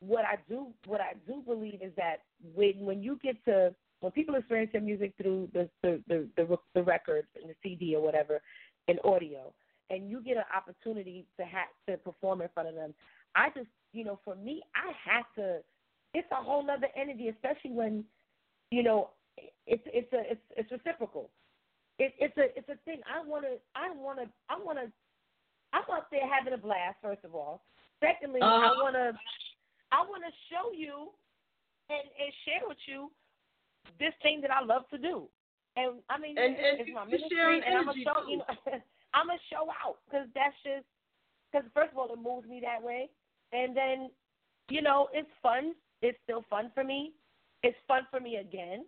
what I do what I do believe is that when when you get to when people experience your music through the the the, the, the record and the CD or whatever, and audio, and you get an opportunity to have to perform in front of them, I just you know for me I have to. It's a whole other energy, especially when you know it's it's a it's it's reciprocal. It, it's a it's a thing. I wanna I wanna I wanna I'm up there having a blast. First of all, secondly, I Uh-huh. wanna I wanna show you and and share with you this thing that I love to do. And I mean, And- it's, and it's my ministry, and I'm gonna show you know I'm gonna show out because that's just because first of all it moves me that way, and then you know it's fun. It's still fun for me. It's fun for me again,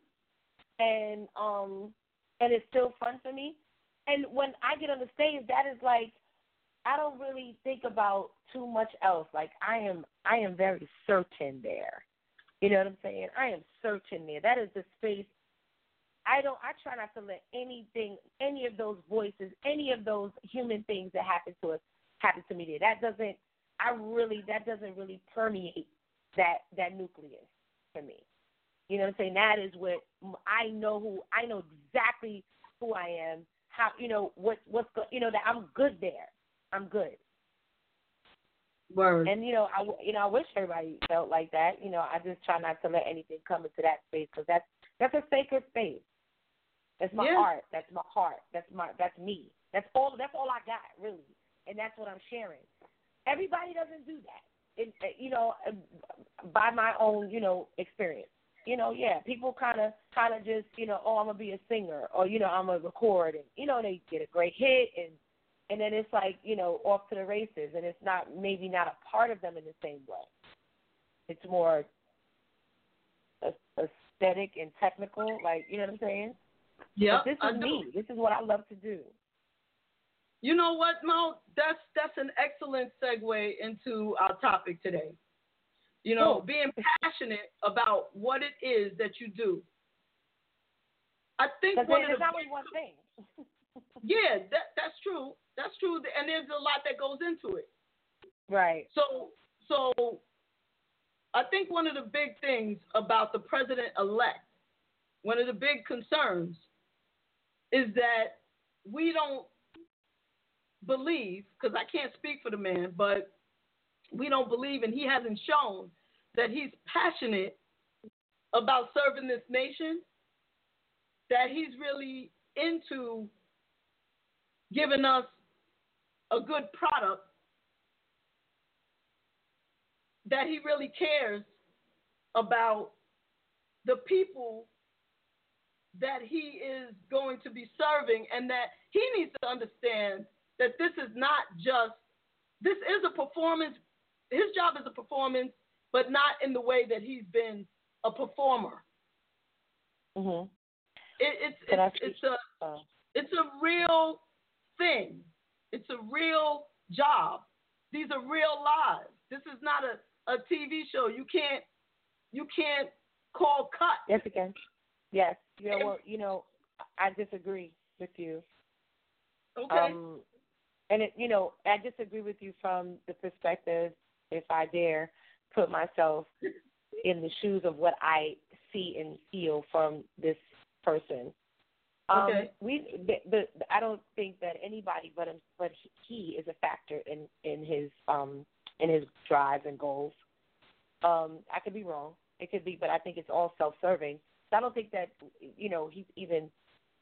and um and it's still fun for me. And when I get on the stage, that is like I don't really think about too much else. Like I am I am very certain there. You know what I'm saying? I am certain there. That is the space I don't I try not to let anything any of those voices, any of those human things that happen to us happen to me there. That doesn't I really that doesn't really permeate that that nucleus for me. You know what I'm saying? That is what I know who I know exactly who I am. How you know what what's go, you know that I'm good there. I'm good. Word. And you know, I you know I wish everybody felt like that. You know, I just try not to let anything come into that space because that's that's a sacred space. That's my Yeah. heart. That's my heart. That's my that's me. That's all. That's all I got really, and that's what I'm sharing. Everybody doesn't do that. It, it- you know, uh, by my own you know experience. You know, yeah, people kind of kind of just you know, oh, I'm gonna be a singer, or you know, I'm gonna record, and you know, they get a great hit and and then it's like you know off to the races and it's not maybe not a part of them in the same way it's more aesthetic and technical like you know what i'm saying Yeah, but this I is do. me this is what i love to do You know what, Mo? That's that's an excellent segue into our topic today. You know, Cool. being passionate about what it is that you do. I think one of the only one thing yeah, that that's true. That's true, and there's a lot that goes into it. right So so I think one of the big things about the president elect, one of the big concerns is that we don't believe, because I can't speak for the man, but we don't believe and he hasn't shown that he's passionate about serving this nation, that he's really into giving us a good product that he really cares about the people that he is going to be serving and that he needs to understand that this is not just this is a performance his job is a performance but not in the way that he's been a performer Mhm. It, it's it's it's a Uh, it's a real thing. It's a real job. These are real lives. This is not a, a TV show. You can't you can't call cut. yes, again. Yes. Yeah. Well, you know, I disagree with you. Okay. Um, and it, you know, I disagree with you from the perspective, if I dare put myself in the shoes of what I see and feel from this person. Um, Okay. We, the, the, I don't think that anybody but him, but he is a factor in in his um in his drives and goals. Um, I could be wrong. It could be, but I think it's all self-serving. So I don't think that you know he's even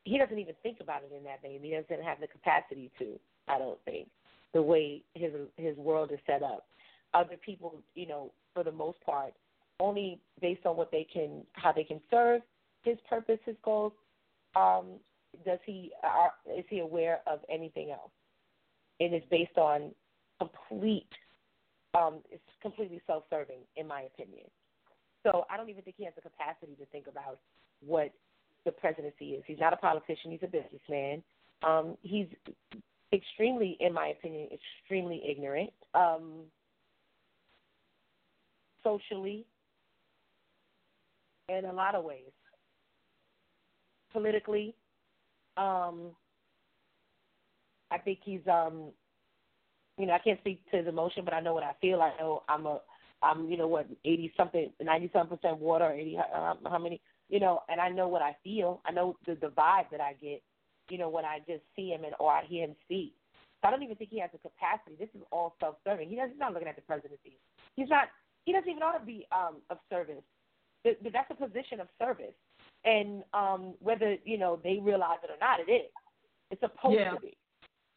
he doesn't even think about it in that vein. He doesn't have the capacity to. I don't think the way his his world is set up. Other people, you know, for the most part, only based on what they can, how they can serve his purpose, his goals. Um, does he are, is he aware of anything else? And It is based on complete. Um, it's completely self-serving, in my opinion. So I don't even think he has the capacity to think about what the presidency is. He's not a politician. He's a businessman. Um, he's extremely, in my opinion, extremely ignorant. Um, socially, in a lot of ways. Politically, um, I think he's, um, you know, I can't speak to the emotion, but I know what I feel. I know I'm a, I'm, you know, what, eighty something, ninety something percent water, eighty, uh, how many, you know, and I know what I feel. I know the the vibe that I get, you know, when I just see him and or I hear him speak. I don't even think he has the capacity. This is all self-serving. He doesn't. He's not looking at the presidency. He's not. He doesn't even ought to be um, of service. Th- th- That's a position of service, and um, whether you know they realize it or not, it is. It's supposed Yeah. to be.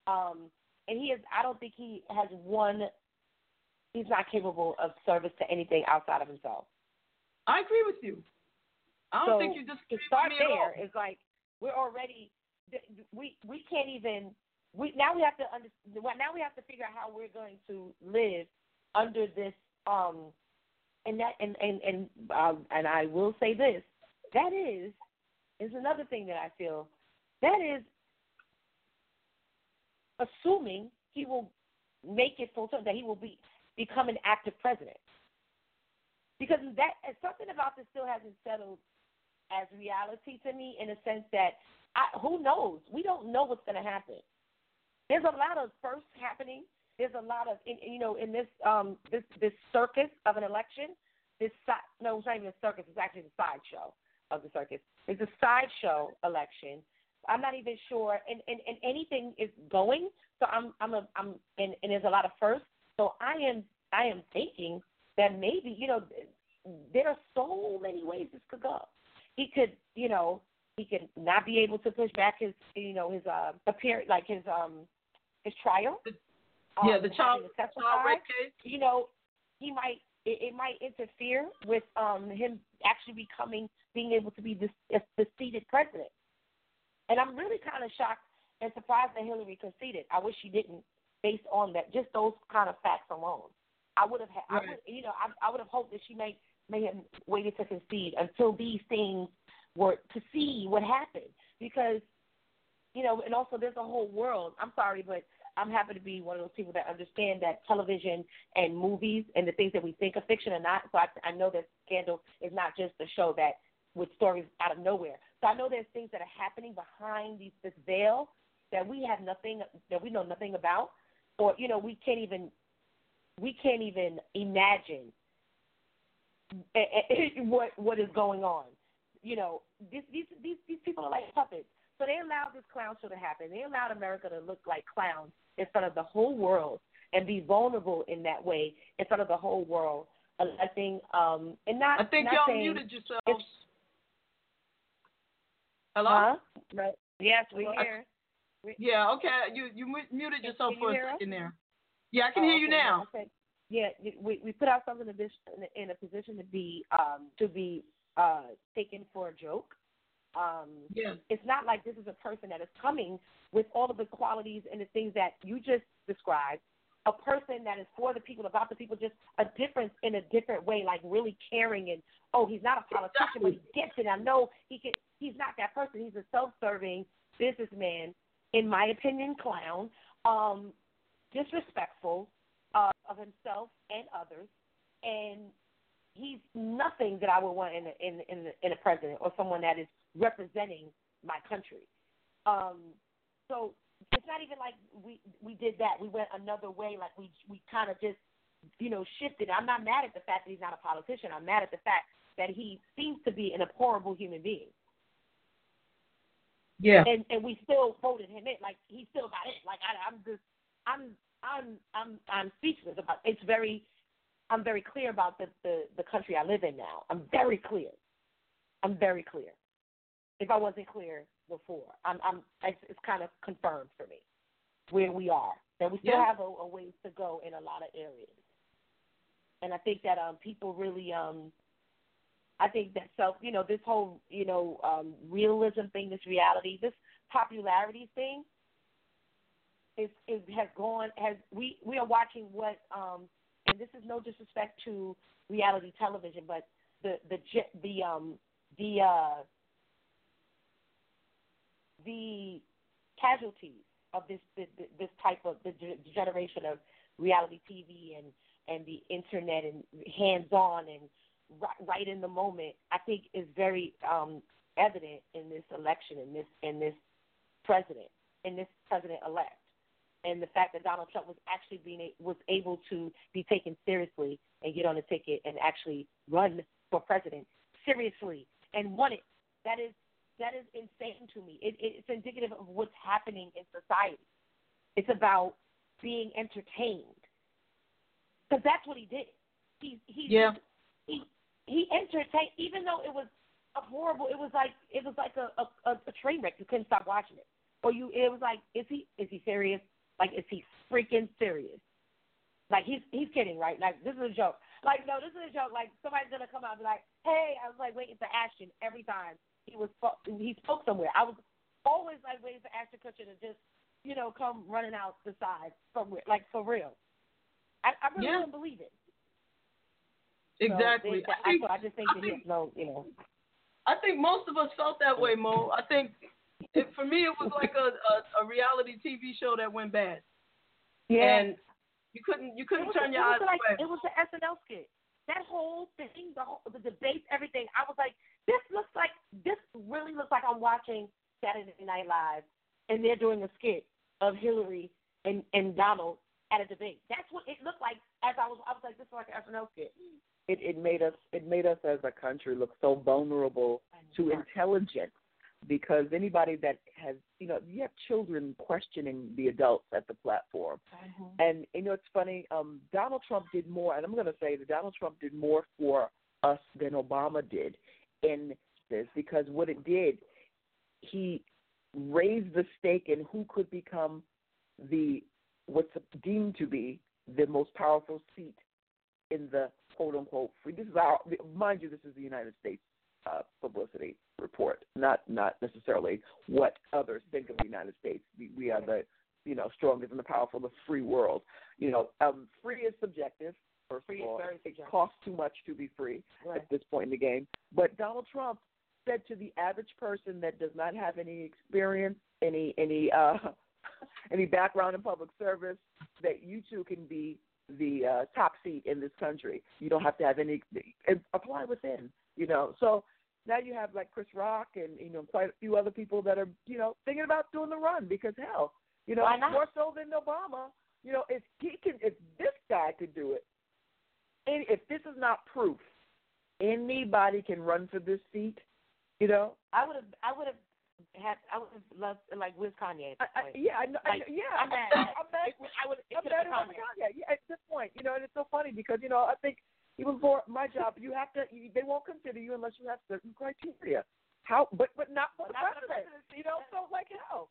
Um, and he is. I don't think he has one. He's not capable of service to anything outside of himself. I agree with you. I don't so think you just to start there is like we're already we we can't even we now we have to under, now we have to figure out how we're going to live under this um and that and and and um, and I will say this that is is another thing that I feel that is assuming he will make it full term that he will be become an active president because that something about this still hasn't settled as reality to me in a sense that I, who knows? We don't know what's going to happen. There's a lot of firsts happening. There's a lot of in, you know in this um this this circus of an election. This si- no, it's not even a circus. It's actually the sideshow of the circus. It's a sideshow election. I'm not even sure, and, and, and anything is going. So I'm I'm a I'm and, and there's a lot of firsts. So I am I am thinking that maybe you know there are so many ways this could go. He could you know he could not be able to push back his you know his uh appear like his um his trial. Yeah, um, the child, child rape case. You know, he might it, it might interfere with um him actually becoming being able to be the, the seated president. And I'm really kind of shocked and surprised that Hillary conceded. I wish she didn't, based on that, just those kind of facts alone. I would have, had, I would, you know, I, I would have hoped that she may may have waited to concede until these things were to see what happened because, you know, and also there's a whole world. I'm sorry, but I'm happy to be one of those people that understand that television and movies and the things that we think are fiction are not. So I, I know that Scandal is not just a show that with stories out of nowhere. So I know there's things that are happening behind these, this veil that we have nothing, that we know nothing about, or you know, we can't even, we can't even imagine what what is going on. You know, these these these people are like puppets. So they allowed this clown show to happen. They allowed America to look like clowns in front of the whole world and be vulnerable in that way in front of the whole world, electing um and not. I think not y'all saying muted yourselves. Hello? Huh? Right. Yes, we're Hello? here. Yeah, okay. You you muted yourself for a hear us? second there. Yeah, I can Oh, hear you okay. now. Okay. yeah, we we put ourselves in a dis- in a, in a position to be um to be uh taken for a joke. Um, Yeah. it's not like this is a person that is coming with all of the qualities and the things that you just described. A person that is for the people, about the people, just a difference in a different way, like really caring and oh, he's not a politician, but he gets it. I know he can. he's not that person. He's a self-serving businessman, in my opinion, clown, um, disrespectful uh, of himself and others, and he's nothing that I would want in a, in in in a president or someone that is representing my country. Um, so it's not even like we we did that. We went another way. Like we we kind of just you know shifted. I'm not mad at the fact that he's not a politician. I'm mad at the fact that he seems to be an abhorrible human being. Yeah. And and we still voted him in. Like he still got in. Like I, I'm just I'm I'm I'm I'm speechless about. It's very I'm very clear about the, the the country I live in now. I'm very clear. I'm very clear. If I wasn't clear before, I'm I'm it's, it's kind of confirmed for me where we are. That we still Yeah. have a, a ways to go in a lot of areas. And I think that um people really um I think that self you know, this whole, you know, um realism thing, this reality, this popularity thing is is has gone has we we are watching what um and this is no disrespect to reality television, but the the the um the uh the casualties of this this, type of the generation of reality TV and and the internet and hands on and right, in the moment, I think is very um evident in this election in this in this president in this president elect and the fact that Donald Trump was actually being was able to be taken seriously and get on a ticket and actually run for president seriously and won it. That is that is insane to me. It, it's indicative of what's happening in society. It's about being entertained because that's what he did. He he Yeah. he he entertained even though it was a horrible. It was like it was like a a, a train wreck. You couldn't stop watching it. Or you it was like is he is he serious? Like is he freaking serious? Like he's he's kidding, right? Like this is a joke. Like no, this is a joke. Like somebody's gonna come out and be like, hey, I was like waiting for Ashton every time he was he spoke somewhere. I was always like waiting for Ashton Kutcher to just you know come running out the side somewhere, like for real. I, I really Yeah. couldn't believe it. So, Exactly. I think, so I just think I that think- no, you know. I think most of us felt that way, Mo. I think it, for me, it was like a, a, a reality TV show that went bad, and you couldn't you couldn't was, turn your eyes like away. it was the SNL skit. That whole thing, the whole, the debates, everything. I was like, this looks like this really looks like I'm watching Saturday Night Live, and they're doing a skit of Hillary and and Donald at a debate. That's what it looked like. As I was, I was like, this is like an SNL skit. It it made us it made us as a country look so vulnerable to intelligence because anybody that has you know you have children questioning the adults at the platform. And you know it's funny um donald trump did more and i'm going to say that donald trump did more for us than obama did in this because what it did he raised the stake in who could become the what's deemed to be the most powerful seat in the quote unquote free this is our mind you this is the united states uh, publicity report, not not necessarily what others think of the United States. We, we are the you know strongest and the powerful, the free world. You know, um, free is subjective. First Free of is all, it costs too much to be free Right. at this point in the game. But Donald Trump said to the average person that does not have any experience, any any uh, any background in public service, that you too can be the uh, top seat in this country. You don't have to have any apply within. You know, so now you have like Chris Rock and you know quite a few other people that are you know thinking about doing the run because hell, you know more so than Obama. You know, if he can, if this guy could do it, and if this is not proof, anybody can run for this seat. You know, I would have, I would have had, I would have loved like with Kanye. At I, I, yeah, I know, I Like, know, yeah, I'm mad. I'm mad. I would. I'm have mad Kanye. Kanye. Yeah, at this point, you know, and it's so funny because you know I think even for my job, you have to. You, they won't consider you unless you have certain criteria. How, but but not for the Not presidency, you know. So like how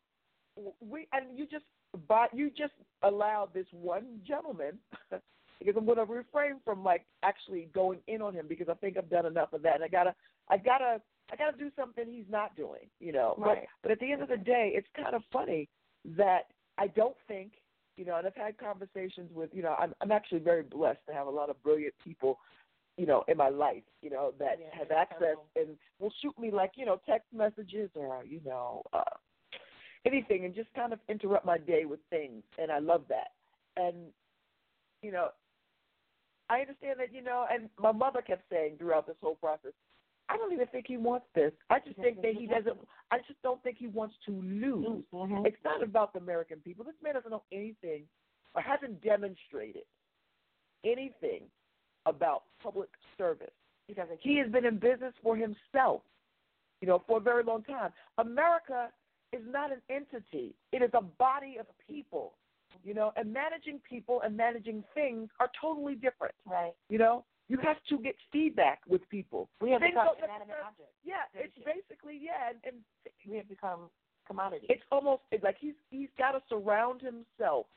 we and you just but you just allow this one gentleman. because I'm going to refrain from like actually going in on him because I think I've done enough of that. And I gotta, I gotta, I gotta do something he's not doing, you know. Right. But but at the end of the day, it's kind of funny that I don't think, you know, and I've had conversations with, you know, I'm I'm actually very blessed to have a lot of brilliant people you know, in my life, you know, that Yeah, have access and will shoot me like, you know, text messages or, you know, uh anything and just kind of interrupt my day with things and I love that. And you know, I understand that, you know, and my mother kept saying throughout this whole process, I don't even think he wants this. I just think that he doesn't I just don't think he wants to lose. Mhm. It's not about the American people. This man doesn't know anything or hasn't demonstrated anything about public service. He doesn't. He has been in business for himself, you know, for a very long time. America is not an entity. It is a body of people, you know, and managing people and managing things are totally different. Right. You know, you have to get feedback with people. We have Things become inanimate objects. Yeah, it's basically yeah, and, and We have become commodities. it's almost it's like he's he's got to surround himself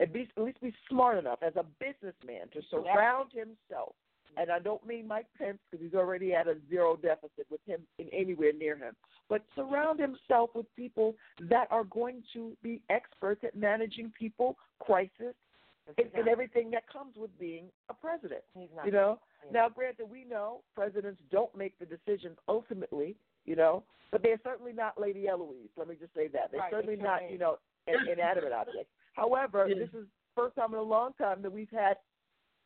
at least at least be smart enough as a businessman to surround himself. And I don't mean Mike Pence because he's already at a zero deficit with him in anywhere near him, but surround himself with people that are going to be experts at managing people, crisis, and, and everything that comes with being a president. He's not. You know. Yeah. Now, granted, we know presidents don't make the decisions ultimately. You know, but they're certainly not Lady Eloise. Let me just say that they're Right, certainly sure not. You know, an inanimate objects. However, Yeah. this is first time in a long time that we've had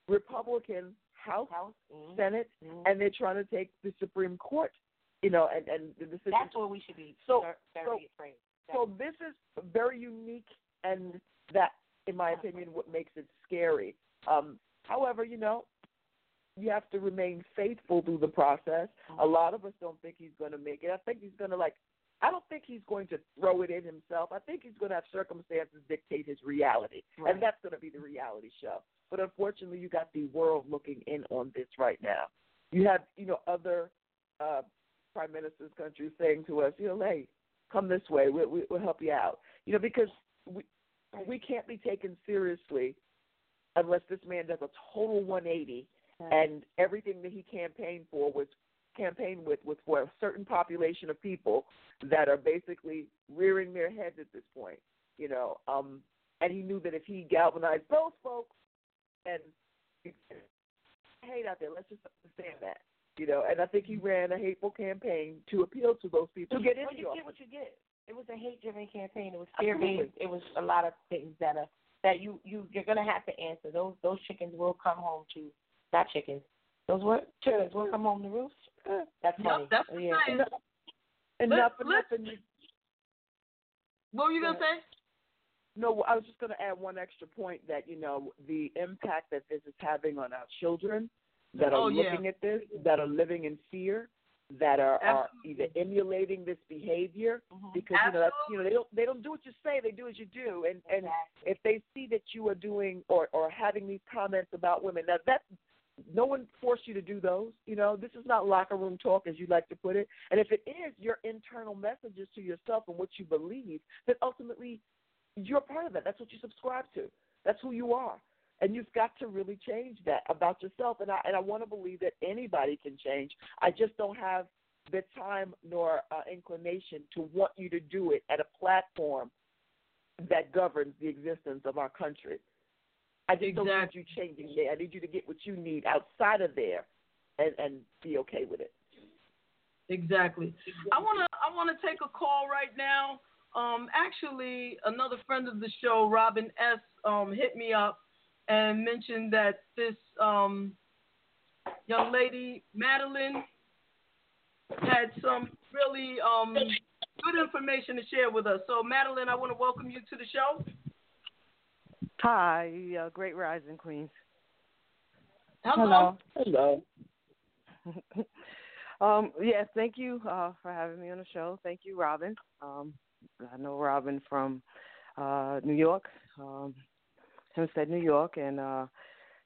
Republican House, House. Mhm. Senate, Mhm. and they're trying to take the Supreme Court. You know, and and the decision. That's where we should be So- very so- afraid. So this is very unique, and that, in my opinion, what makes it scary. Um, however, you know, you have to remain faithful through the process. A lot of us don't think he's going to make it. I think he's going to like. I don't think he's going to throw it in himself. I think he's going to have circumstances dictate his reality, Right. and that's going to be the reality show. But unfortunately, you got the world looking in on this right now. You have, you know, other uh, prime ministers, countries saying to us, you know, hey, come this way, we, we, we'll help you out. You know, because we we can't be taken seriously unless this man does a total 180 and everything that he campaigned for was campaigned with was for a certain population of people that are basically rearing their heads at this point. You know, um, and he knew that if he galvanized those folks and hate out there, let's just understand that. You know, and I think he ran a hateful campaign to appeal to those people to get well, into you office. get what you get. It was a hate-driven campaign. It was fear-based. It was a lot of things that are that you you you're gonna have to answer. Those those chickens will come home to not chickens. Those what chickens will come home to roost. That's Yep, funny. that's the yeah. thing. Enough, Let- enough, let- enough, and you What were you gonna say? No, I was just going to add one extra point that you know the impact that this is having on our children that are Oh, yeah. looking at this, that are living in fear, that are, are either emulating this behavior Mhm. because you know that's you know they don't they don't do what you say, they do as you do, and and if they see that you are doing or or having these comments about women, now that no one forced you to do those. You know, this is not locker room talk, as you like to put it. And if it is your internal messages to yourself and what you believe, then ultimately you're part of that. That's what you subscribe to. That's who you are. And you've got to really change that about yourself. And I and I want to believe that anybody can change. I just don't have the time nor uh, inclination to want you to do it at a platform that governs the existence of our country. I just don't need you changing there. I need you to get what you need outside of there, and and be okay with it. Exactly. I wanna I wanna take a call right now. Um, actually, another friend of the show, Robin S, um, hit me up and mentioned that this um, young lady, Madeline, had some really um, good information to share with us. So, Madeline, I want to welcome you to the show. Hi, uh, Great Rising Queens. Hello. Hello. um, yes, thank you uh, for having me on the show. Thank you, Robin. Um, I know Robin from uh, New York, um, Hempstead, New York, and uh,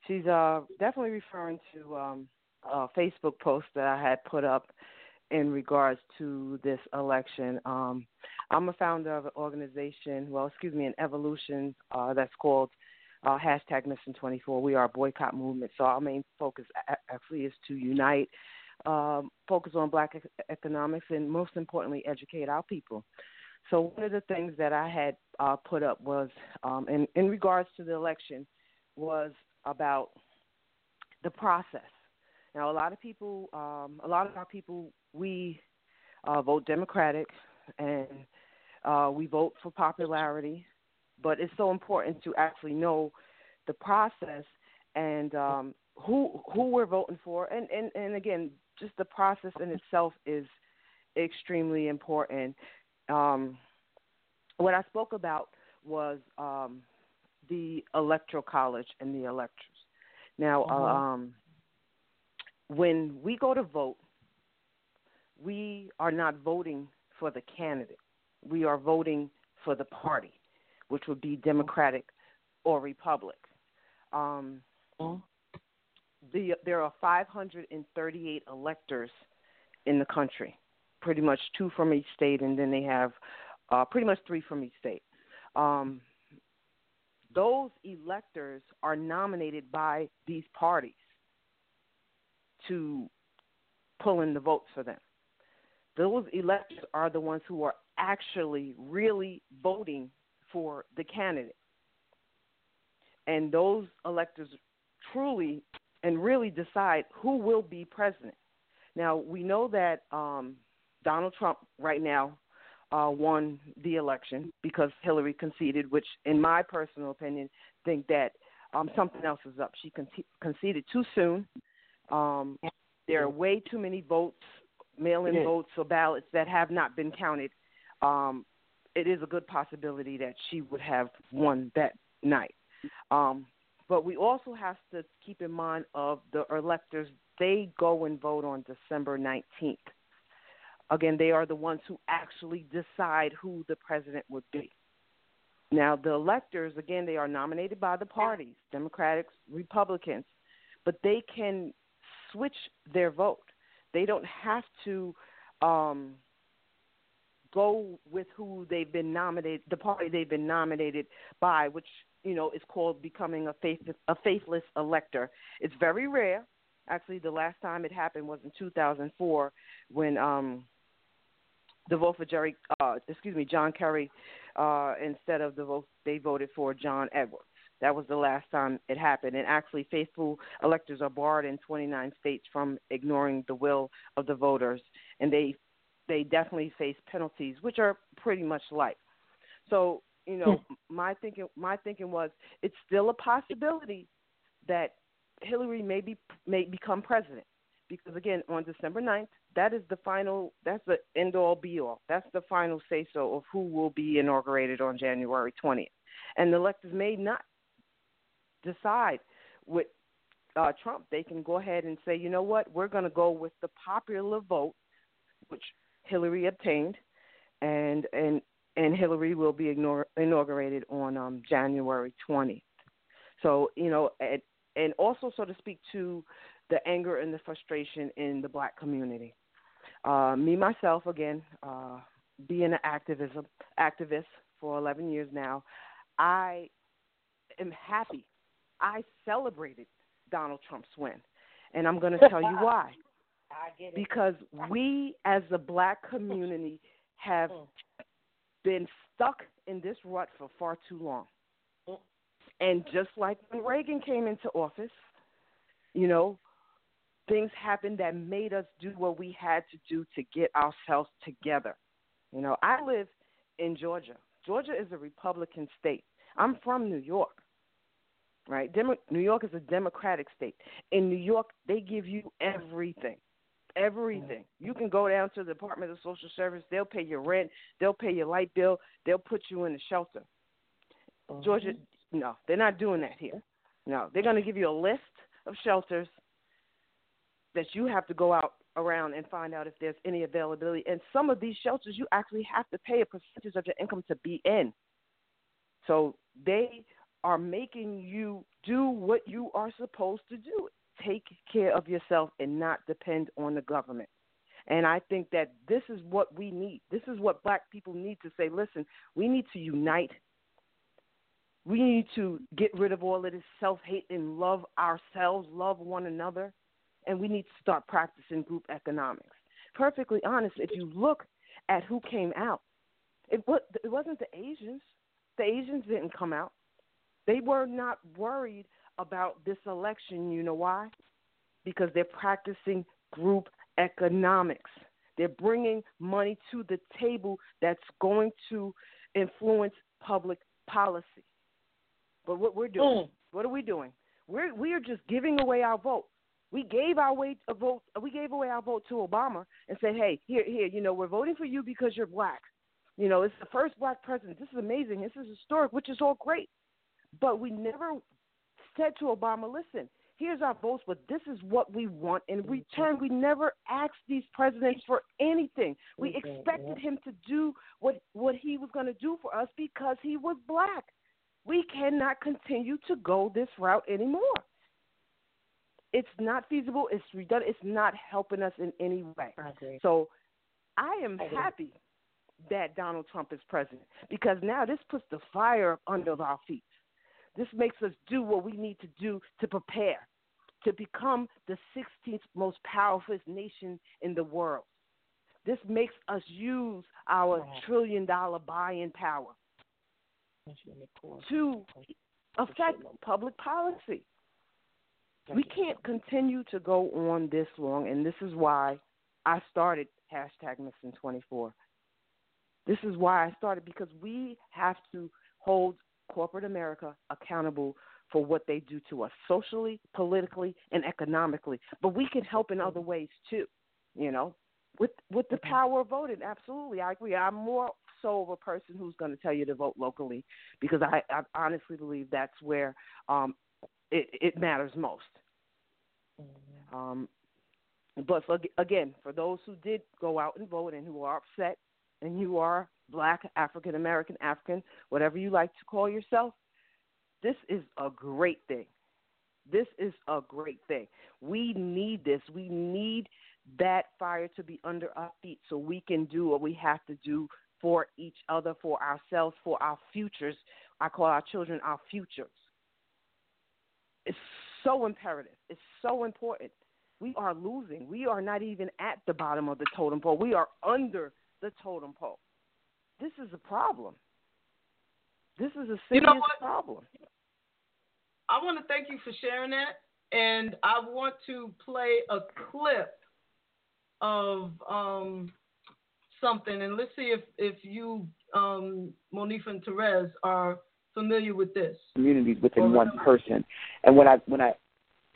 she's uh, definitely referring to um, a Facebook post that I had put up in regards to this election. Um, I'm a founder of an organization, well, excuse me, an evolution uh, that's called uh, hashtag Mission 24. We are a boycott movement. So our main focus actually is to unite, um, focus on black economics, and most importantly, educate our people. So one of the things that I had uh, put up was, um, in, in regards to the election, was about the process. Now, a lot of people, um, a lot of our people, we uh, vote Democratic, and uh, we vote for popularity. But it's so important to actually know the process and um, who who we're voting for, and, and and again, just the process in itself is extremely important. Um, what I spoke about was um, the electoral college and the electors. Now, uh-huh. um, when we go to vote, we are not voting for the candidate. We are voting for the party, which would be Democratic or Republic. Um, uh-huh. the, there are 538 electors in the country, pretty much two from each state, and then they have uh, pretty much three from each state. Um, those electors are nominated by these parties to pull in the votes for them. Those electors are the ones who are actually really voting for the candidate. And those electors truly and really decide who will be president. Now, we know that um, Donald Trump right now uh, won the election because Hillary conceded, which, in my personal opinion, think that um, something else is up. She con- conceded too soon. Um, there are way too many votes, mail-in votes or ballots that have not been counted. Um, it is a good possibility that she would have won that night. Um, but we also have to keep in mind of the electors. They go and vote on December 19th. Again, they are the ones who actually decide who the president would be. Now, the electors, again, they are nominated by the parties, Democrats, Republicans, but they can switch their vote. They don't have to um, go with who they've been nominated, the party they've been nominated by, which you know is called becoming a faith a faithless elector. It's very rare. Actually, the last time it happened was in 2004 when um, the vote for Jerry, uh, excuse me, John Kerry, uh, instead of the vote they voted for John Edwards. That was the last time it happened. And actually, faithful electors are barred in 29 states from ignoring the will of the voters, and they they definitely face penalties, which are pretty much life. So, you know, hmm. my thinking my thinking was it's still a possibility that Hillary may be may become president because again on December 9th that is the final that's the end all be all that's the final say so of who will be inaugurated on January 20th and the electors may not decide with uh, Trump. They can go ahead and say you know what? We're going to go with the popular vote which Hillary obtained and and and Hillary will be ignore, inaugurated on um, January 20th so you know and, and also so to speak to the anger and the frustration in the black community. Uh, me myself, again, uh, being an activism activist for 11 years now, I am happy. I celebrated Donald Trump's win, and I'm going to tell you why. Because we, as the black community, have mm. been stuck in this rut for far too long. Mm. And just like when Reagan came into office, you know, things happened that made us do what we had to do to get ourselves together. You know, I live in Georgia. Georgia is a Republican state. I'm from New York, right? Demo- New York is a Democratic state. In New York, they give you everything. Everything. You can go down to the Department of Social Service. They'll pay your rent. They'll pay your light bill. They'll put you in a shelter. Mm-hmm. Georgia, no, they're not doing that here. No, they're going to give you a list of shelters that you have to go out around and find out if there's any availability. And some of these shelters, you actually have to pay a percentage of your income to be in. So they are making you do what you are supposed to do take care of yourself and not depend on the government. And I think that this is what we need. This is what black people need to say listen, we need to unite. We need to get rid of all of this self hate and love ourselves, love one another and we need to start practicing group economics. Perfectly honest, if you look at who came out, it, it wasn't the Asians. The Asians didn't come out. They were not worried about this election. You know why? because they're practicing group economics. They're bringing money to the table that's going to influence public policy. But what we're doing, mm. what are we doing? We're we are just giving away our vote. We gave our way a vote. We gave away our vote to Obama and said, "Hey, here, here, you know, we're voting for you because you're black. You know, it's the first black president. This is amazing. This is historic, which is all great." But we never said to Obama, "Listen, here's our votes, but this is what we want. In mm-hmm. return, we never asked these presidents for anything. We expected him to do what, what he was going to do for us because he was black. We cannot continue to go this route anymore. It's not feasible. It's redundant. It's not helping us in any way. I so I am I happy that Donald Trump is president because now this puts the fire under our feet. This makes us do what we need to do to prepare to become the 16th most powerful nation in the world. This makes us use our trillion dollar buying power to affect public policy. We can't continue to go on this long, and this is why I started hashtag Missing 24. This is why I started because we have to hold corporate America accountable for what they do to us socially, politically, and economically. But we can help in other ways too, you know, with with the mm-hmm. power of voting. Absolutely, I agree. I'm more so of a person who's going to tell you to vote locally because I, I honestly believe that's where um, it, it matters most. Mm-hmm. Um, but for, again, for those who did go out and vote and who are upset, and you are black, African American, African, whatever you like to call yourself, this is a great thing. This is a great thing. We need this. We need that fire to be under our feet so we can do what we have to do for each other, for ourselves, for our futures. I call our children our futures. It's so imperative. It's so important. We are losing. We are not even at the bottom of the totem pole. We are under the totem pole. This is a problem. This is a serious you know problem. I want to thank you for sharing that, and I want to play a clip of um, something, and let's see if if you, um, Monifah and Terez, are familiar with this. Communities within one person, and when I when I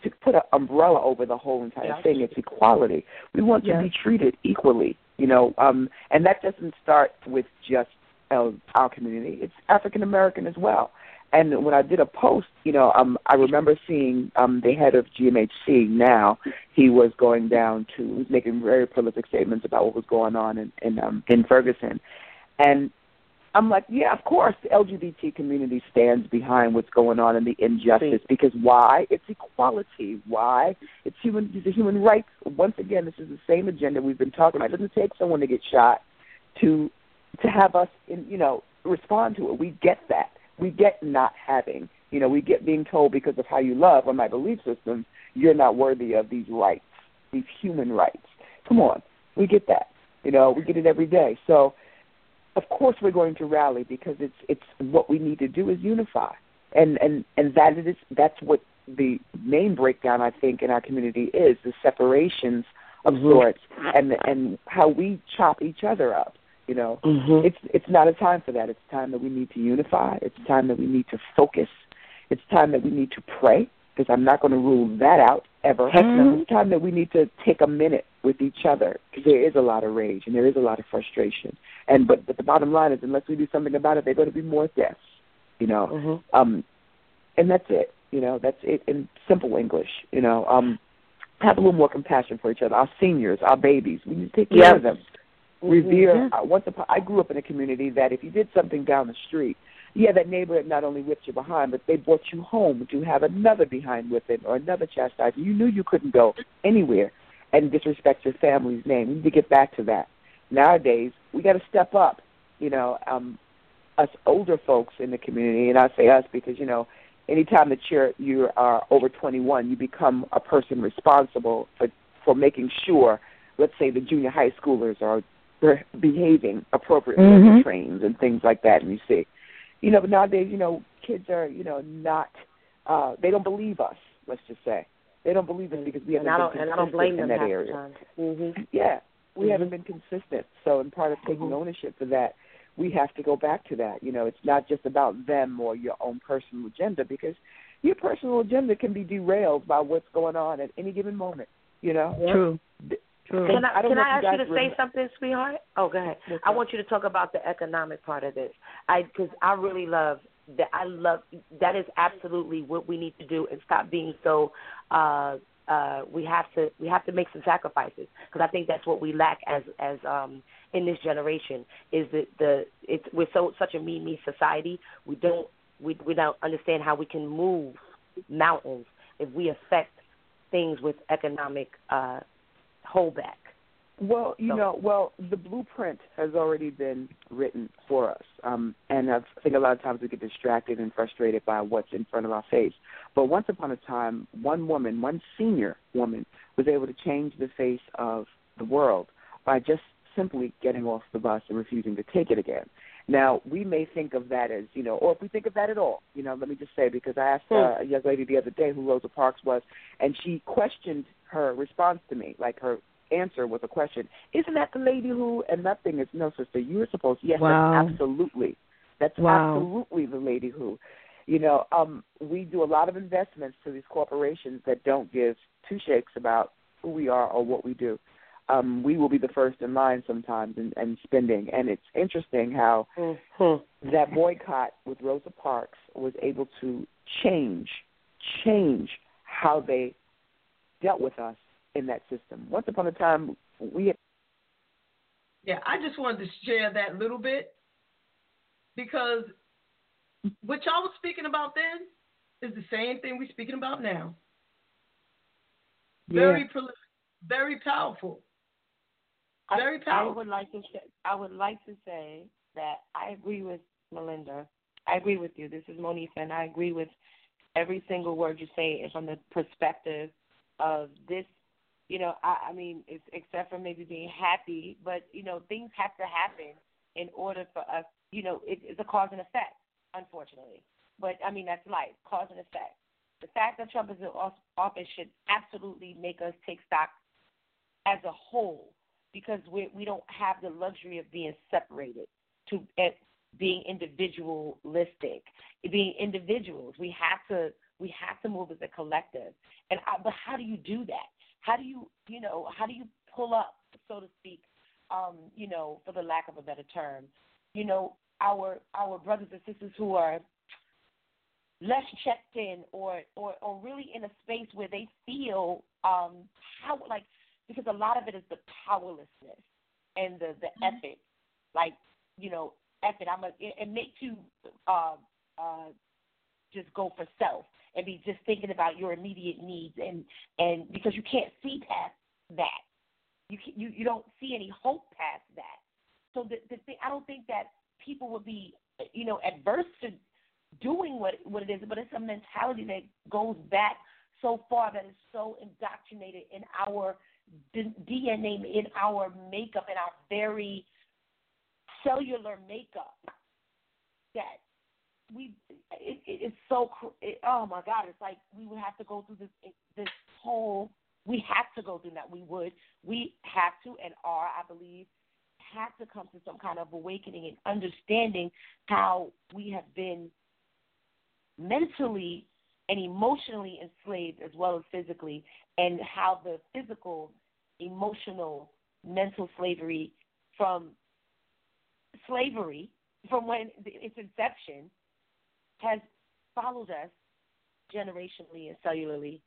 to put an umbrella over the whole entire yeah. thing. It's equality. We want to be treated equally, you know, um, and that doesn't start with just uh, our community. It's African American as well. And when I did a post, you know, um, I remember seeing um, the head of GMHC. Now he was going down to, he was making very prolific statements about what was going on in in, um, in Ferguson, and I'm like, yeah, of course, the LGBT community stands behind what's going on and the injustice because why? It's equality. Why? It's human. These are human rights. Once again, this is the same agenda we've been talking about. It doesn't take someone to get shot to to have us, in, you know, respond to it. We get that. We get not having. You know, we get being told because of how you love or my belief system, you're not worthy of these rights, these human rights. Come on, we get that. You know, we get it every day. So of course we're going to rally because it's it's what we need to do is unify. And and and that is that's what the main breakdown i think in our community is the separations of mm-hmm. sorts and and how we chop each other up you know? Mm-hmm. it's it's not a time for that. It's time that we need to unify. It's time that we need to focus. It's time that we need to pray because i'm not going to rule that out ever mm-hmm. it's time that we need to take a minute with each other because there is a lot of rage and there is a lot of frustration and but but the bottom line is, unless we do something about it, they're going to be more deaths. You know, mm-hmm. um, and that's it. You know, that's it in simple English. You know, um, have a little more compassion for each other. Our seniors, our babies, we need to take care yep. of them. Revere. Mm-hmm. Uh, once upon, I grew up in a community that if you did something down the street, yeah, that neighbor not only whipped you behind, but they brought you home to have another behind whipping or another chastisement. You knew you couldn't go anywhere and disrespect your family's name. We need to get back to that nowadays we got to step up. You know, um, us older folks in the community, and I say us because you know, anytime that you're you are over 21, you become a person responsible for for making sure, let's say, the junior high schoolers are behaving appropriately mm-hmm. in the trains and things like that. And you see, you know, but nowadays, you know, kids are you know not uh, they don't believe us. Let's just say They don't believe us because we haven't and I don't, been and I consistent don't blame in them that area. Mm-hmm. Yeah, we Mhm. haven't been consistent. So, in part of taking Mhm. ownership for that, we have to go back to that. You know, it's not just about them or your own personal agenda because your personal agenda can be derailed by what's going on at any given moment. You know, True. True. Can I, I can I ask you you to say something, sweetheart? Oh, go ahead. Yes, I want you to talk about the economic part of this. I because I really love that. I love that is absolutely what we need to do and stop being so. uh uh We have to we have to make some sacrifices because I think that's what we lack as as um in this generation is that the it's we're so such a me me society. We don't we we don't understand how we can move mountains if we affect things with economic uh holdback. Well, you So- know, well, the blueprint has already been written for us, um, and I think a lot of times we get distracted and frustrated by what's in front of our face. But once upon a time, one woman, one senior woman, was able to change the face of the world by just simply getting off the bus and refusing to take it again. Now, we may think of that as, you know, or if we think of that at all, you know, let me just say, because I asked uh, a young lady the other day who Rosa Parks was, and she questioned her response to me, like her answer was a question. Isn't that the lady who? And that thing is no, sister. You were supposed. Yes, Wow. that's absolutely. That's Wow. absolutely the lady who. You know, um, we do a lot of investments to these corporations that don't give two shakes about who we are or what we do. Um, we will be the first in line sometimes in, in spending, and it's interesting how Mm-hmm. that boycott with Rosa Parks was able to change change how they dealt with us in that system. Once upon a time, we had Yeah, I just wanted to share that little bit because what y'all was speaking about then is the same thing we're speaking about now. Very prolific, very powerful. Very I, I powerful. would like to say, I would like to say that I agree with Melinda. I agree with you. This is Monifah, and I agree with every single word you say from the perspective of this. You know, I, I mean, it's, except for maybe being happy, but you know, things have to happen in order for us. You know, it, it's a cause and effect, unfortunately. But I mean, that's life, cause and effect. The fact that Trump is in office should absolutely make us take stock as a whole because we we don't have the luxury of being separated to at being individualistic, being individuals. We have to we have to move as a collective. And I, but how do you do that? How do you you know how do you pull up so to speak? Um, you know, for the lack of a better term, you know, our our brothers and sisters who are less checked in or or or really in a space where they feel um how like because a lot of it is the powerlessness and the the effort like you know effort i'm a it, it makes you uh uh just go for self and be just thinking about your immediate needs and and because you can't see past that. You you you don't see any hope past that. So the the thing i don't think that people would be you know adverse to doing what what it is, but it's a mentality that goes back so far that is so indoctrinated in our DNA, in our makeup, in our very cellular makeup that we it, it, it's so it, oh my god it's like we would have to go through this this whole we have to go through that. We would we have to and are i believe have to come to some kind of awakening and understanding how we have been mentally and emotionally enslaved as well as physically, and how the physical, emotional, mental slavery from slavery, from when its inception, has followed us generationally and cellularly.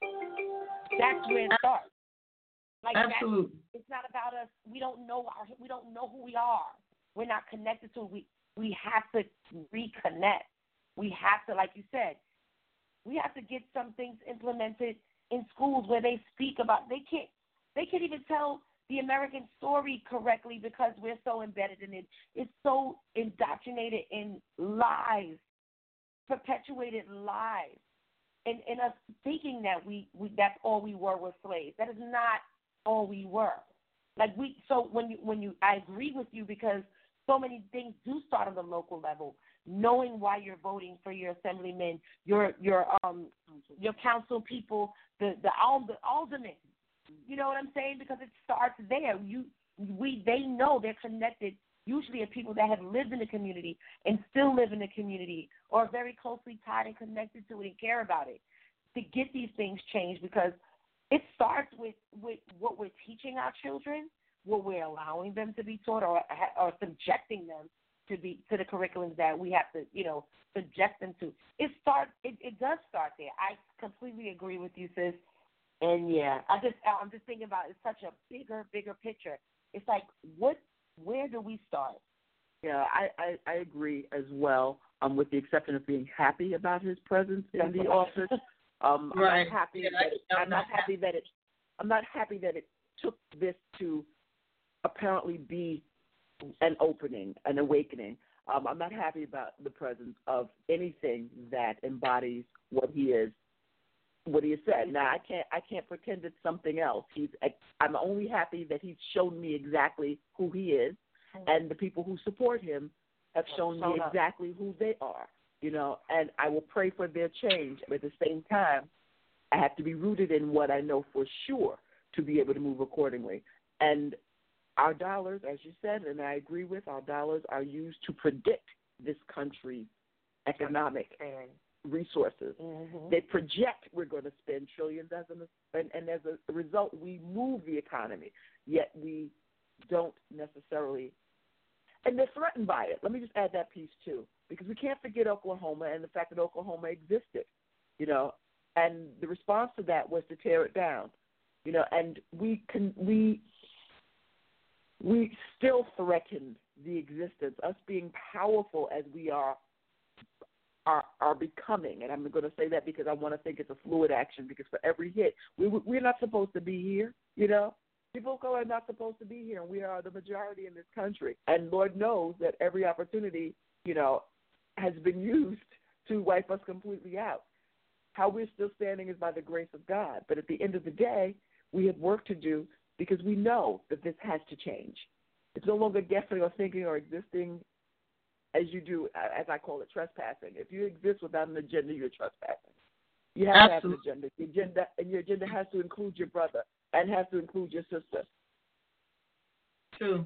That's where it starts. Like Absolutely. it's not about us. We don't know our. We don't know who we are. We're not connected to. We we have to reconnect. We have to, like you said, we have to get some things implemented in schools where they speak about. They can't. They can't even tell the American story correctly because we're so embedded in it. It's so indoctrinated in lies, perpetuated lies, and and us thinking that we, we that's all we were was slaves. That is not all we were. Like we. So when you when you, I agree with you because so many things do start on the local level. Knowing why you're voting for your assemblymen, your your um your council people, the the the aldermen. You know what I'm saying? Because it starts there. You we they know they're connected usually are people that have lived in the community and still live in the community or are very closely tied and connected to it and care about it to get these things changed because it starts with, with what we're teaching our children, what we're allowing them to be taught, or or subjecting them to be to the curriculums that we have to, you know, subject them to. It starts. It, it does start there. I completely agree with you, sis. And yeah, I just I'm just thinking about it's such a bigger, bigger picture. It's like what where do we start? Yeah, I, I, I agree as well. Um, with the exception of being happy about his presence in the office. Um, right. I'm not happy. Yeah, that, I'm, I'm not happy that it. I'm not happy that it took this to apparently be an opening, an awakening. Um, I'm not happy about the presence of anything that embodies what he is, what he said. Now I can't, I can't pretend it's something else. He's, I'm only happy that he's shown me exactly who he is, and the people who support him have shown me exactly who they are you know, and I will pray for their change. But at the same time, I have to be rooted in what I know for sure to be able to move accordingly. And our dollars, as you said, and I agree with, our dollars are used to predict this country's economic resources. Mm-hmm. They project we're going to spend trillions as an, and, and as a result, we move the economy. Yet we don't necessarily, and they're threatened by it. Let me just add that piece too because we can't forget Oklahoma and the fact that Oklahoma existed, you know, and the response to that was to tear it down, you know, and we can we we still threatened the existence, us being powerful as we are are are becoming, and I'm going to say that because I want to think it's a fluid action. Because for every hit, we we're not supposed to be here, you know. People of color are not supposed to be here, and we are the majority in this country. And Lord knows that every opportunity, you know, has been used to wipe us completely out. How we're still standing is by the grace of God. But at the end of the day, we have work to do because we know that this has to change. It's no longer guessing or thinking or existing as you do, as I call it, trespassing. If you exist without an agenda, you're trespassing. You have Absolutely. to have an agenda. Your agenda, and your agenda has to include your brother and has to include your sister. True.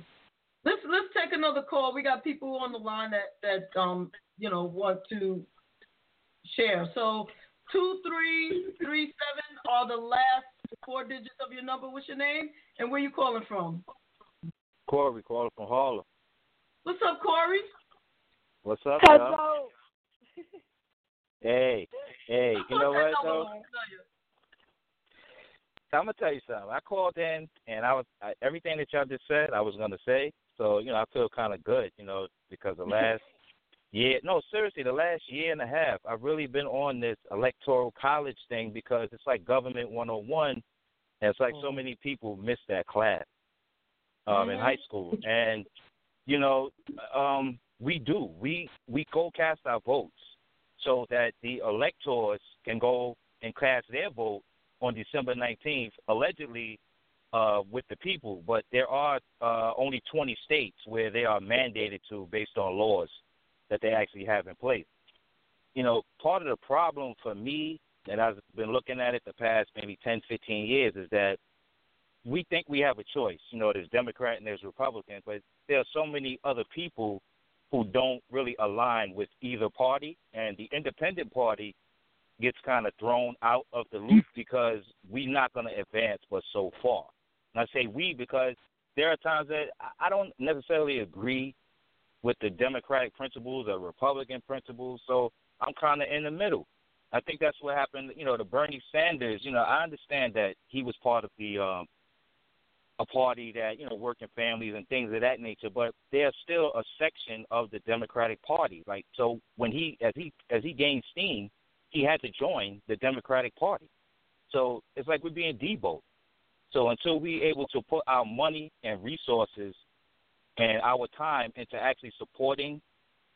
Let's let's take another call. We got people on the line that that um you know want to share. So two three three seven are the last four digits of your number. What's your name and where you calling from? Corey calling from Harlem. What's up, Corey? What's up, Hello. y'all? Hey, hey, you know what though? I'm gonna tell you something. I called in and I was I, everything that y'all just said. I was gonna say. So you know, I feel kind of good, you know, because the last year, no, seriously, the last year and a half, I've really been on this electoral college thing because it's like government 101, and it's like so many people miss that class um, in high school, and you know, um, we do. We we go cast our votes so that the electors can go and cast their vote on December 19th, allegedly uh, with the people. But there are uh, only 20 states where they are mandated to based on laws that they actually have in place. You know, part of the problem for me, and I've been looking at it the past maybe 10, 15 years, is that we think we have a choice. You know, there's Democrat and there's Republican, but there are so many other people who don't really align with either party, and the independent party gets kind of thrown out of the loop because we're not going to advance but so far. And I say we because there are times that I don't necessarily agree with the Democratic principles or Republican principles, so I'm kind of in the middle. I think that's what happened. You know, to Bernie Sanders. You know, I understand that he was part of the um, a party that you know working families and things of that nature, but there's still a section of the Democratic Party. Like so, when he as he as he gained steam, he had to join the Democratic Party. So it's like we're being deboed. So until we're able to put our money and resources and our time into actually supporting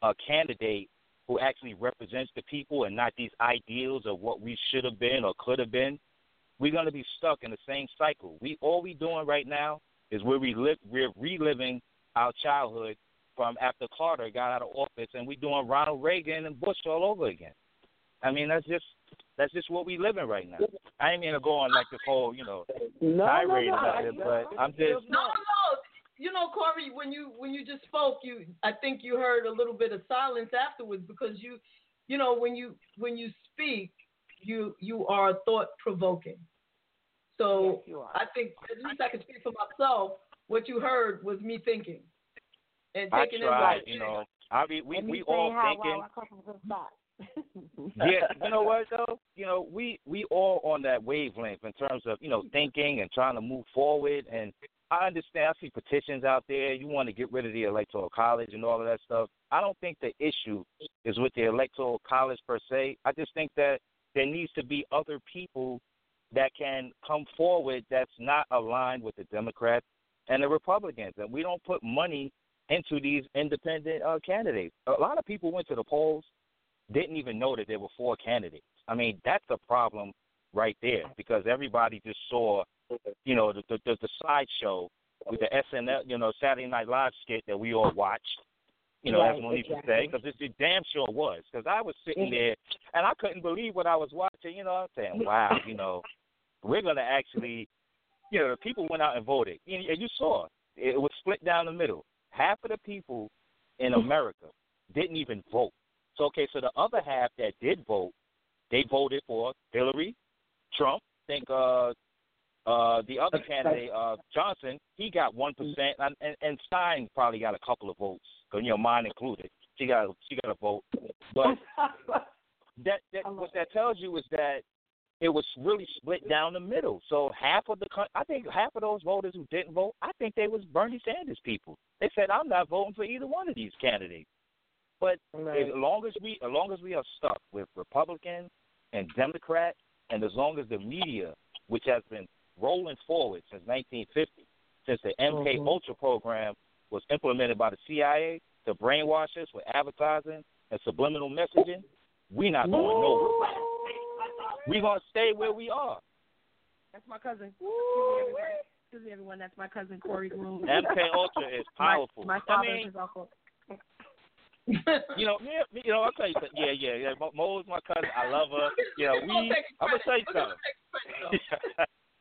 a candidate who actually represents the people and not these ideals of what we should have been or could have been, we're going to be stuck in the same cycle. We all we doing right now is we're relive, we're reliving our childhood from after Carter got out of office, and we're doing Ronald Reagan and Bush all over again. I mean, that's just that's just what we live in right now. I ain't mean to go on like this whole, you know, no, tirade no, no, about it, but I'm just no, no. You know, Corey, when you when you just spoke, you I think you heard a little bit of silence afterwards because you, you know, when you when you speak, you you are thought provoking. So Yes. I think at least I can speak for myself. What you heard was me thinking and I taking tried, in. you know. I mean, we we all thinking. wow, I come from good spot. yeah, you know what though? You know, we we all on that wavelength in terms of you know thinking and trying to move forward. And I understand. I see petitions out there. You want to get rid of the electoral college and all of that stuff. I don't think the issue is with the electoral college per se. I just think that there needs to be other people that can come forward that's not aligned with the Democrats and the Republicans. And we don't put money into these independent uh, candidates. A lot of people went to the polls didn't even know that there were four candidates. I mean, that's a problem right there because everybody just saw, you know, the the, the, sideshow with the SNL, you know, Saturday Night Live skit that we all watched. You know, Right, as Monique exactly. say, because it, damn sure was. Because I was sitting there and I couldn't believe what I was watching. You know, I'm saying, wow, you know, we're gonna actually, you know, the people went out and voted, and you saw it was split down the middle. Half of the people in America didn't even vote. So okay, so the other half that did vote, they voted for Hillary, Trump. I think uh uh the other candidate, uh Johnson, he got one percent, and, and Stein probably got a couple of votes, you know mine included. She got she got a vote, but that that what that tells you is that it was really split down the middle. So half of the I think half of those voters who didn't vote, I think they was Bernie Sanders people. They said I'm not voting for either one of these candidates. But as long as we as long as we are stuck with Republican and Democrat, and as long as the media, which has been rolling forward since 1950, since the MK Ultra program was implemented by the CIA to brainwash us with advertising and subliminal messaging, we not going nowhere. We gonna stay where we are. That's my cousin. Excuse me, everyone. That's my cousin Corey Groom. MK Ultra is powerful. My, my I father mean, is also. you know, yeah, you know, I'll tell you something. Yeah, yeah, yeah. Is my cousin. I love her. You know, we. I'm gonna tell you something.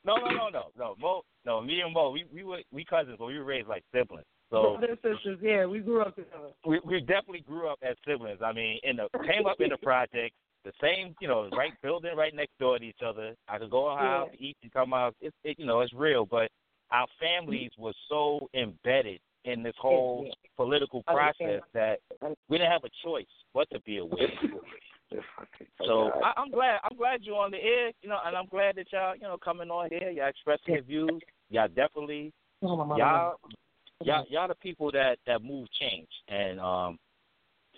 no, no, no, no, no. Mo, no. Me and Mo, we we were we cousins, but we were raised like siblings. So Brothers sisters, yeah, we grew up together. we we definitely grew up as siblings. I mean, in the came up in the project, the same, you know, right building right next door to each other. I could go out to eat and come out. It's it, you know, it's real. But our families were so embedded in this whole Yeah. political process that we didn't have a choice but to be aware. So I, I'm glad I'm glad you're on the air, you know, and I'm glad that y'all, you know, coming on here, y'all expressing your views. Y'all definitely oh, y'all y'all y'all the people that that move change. And um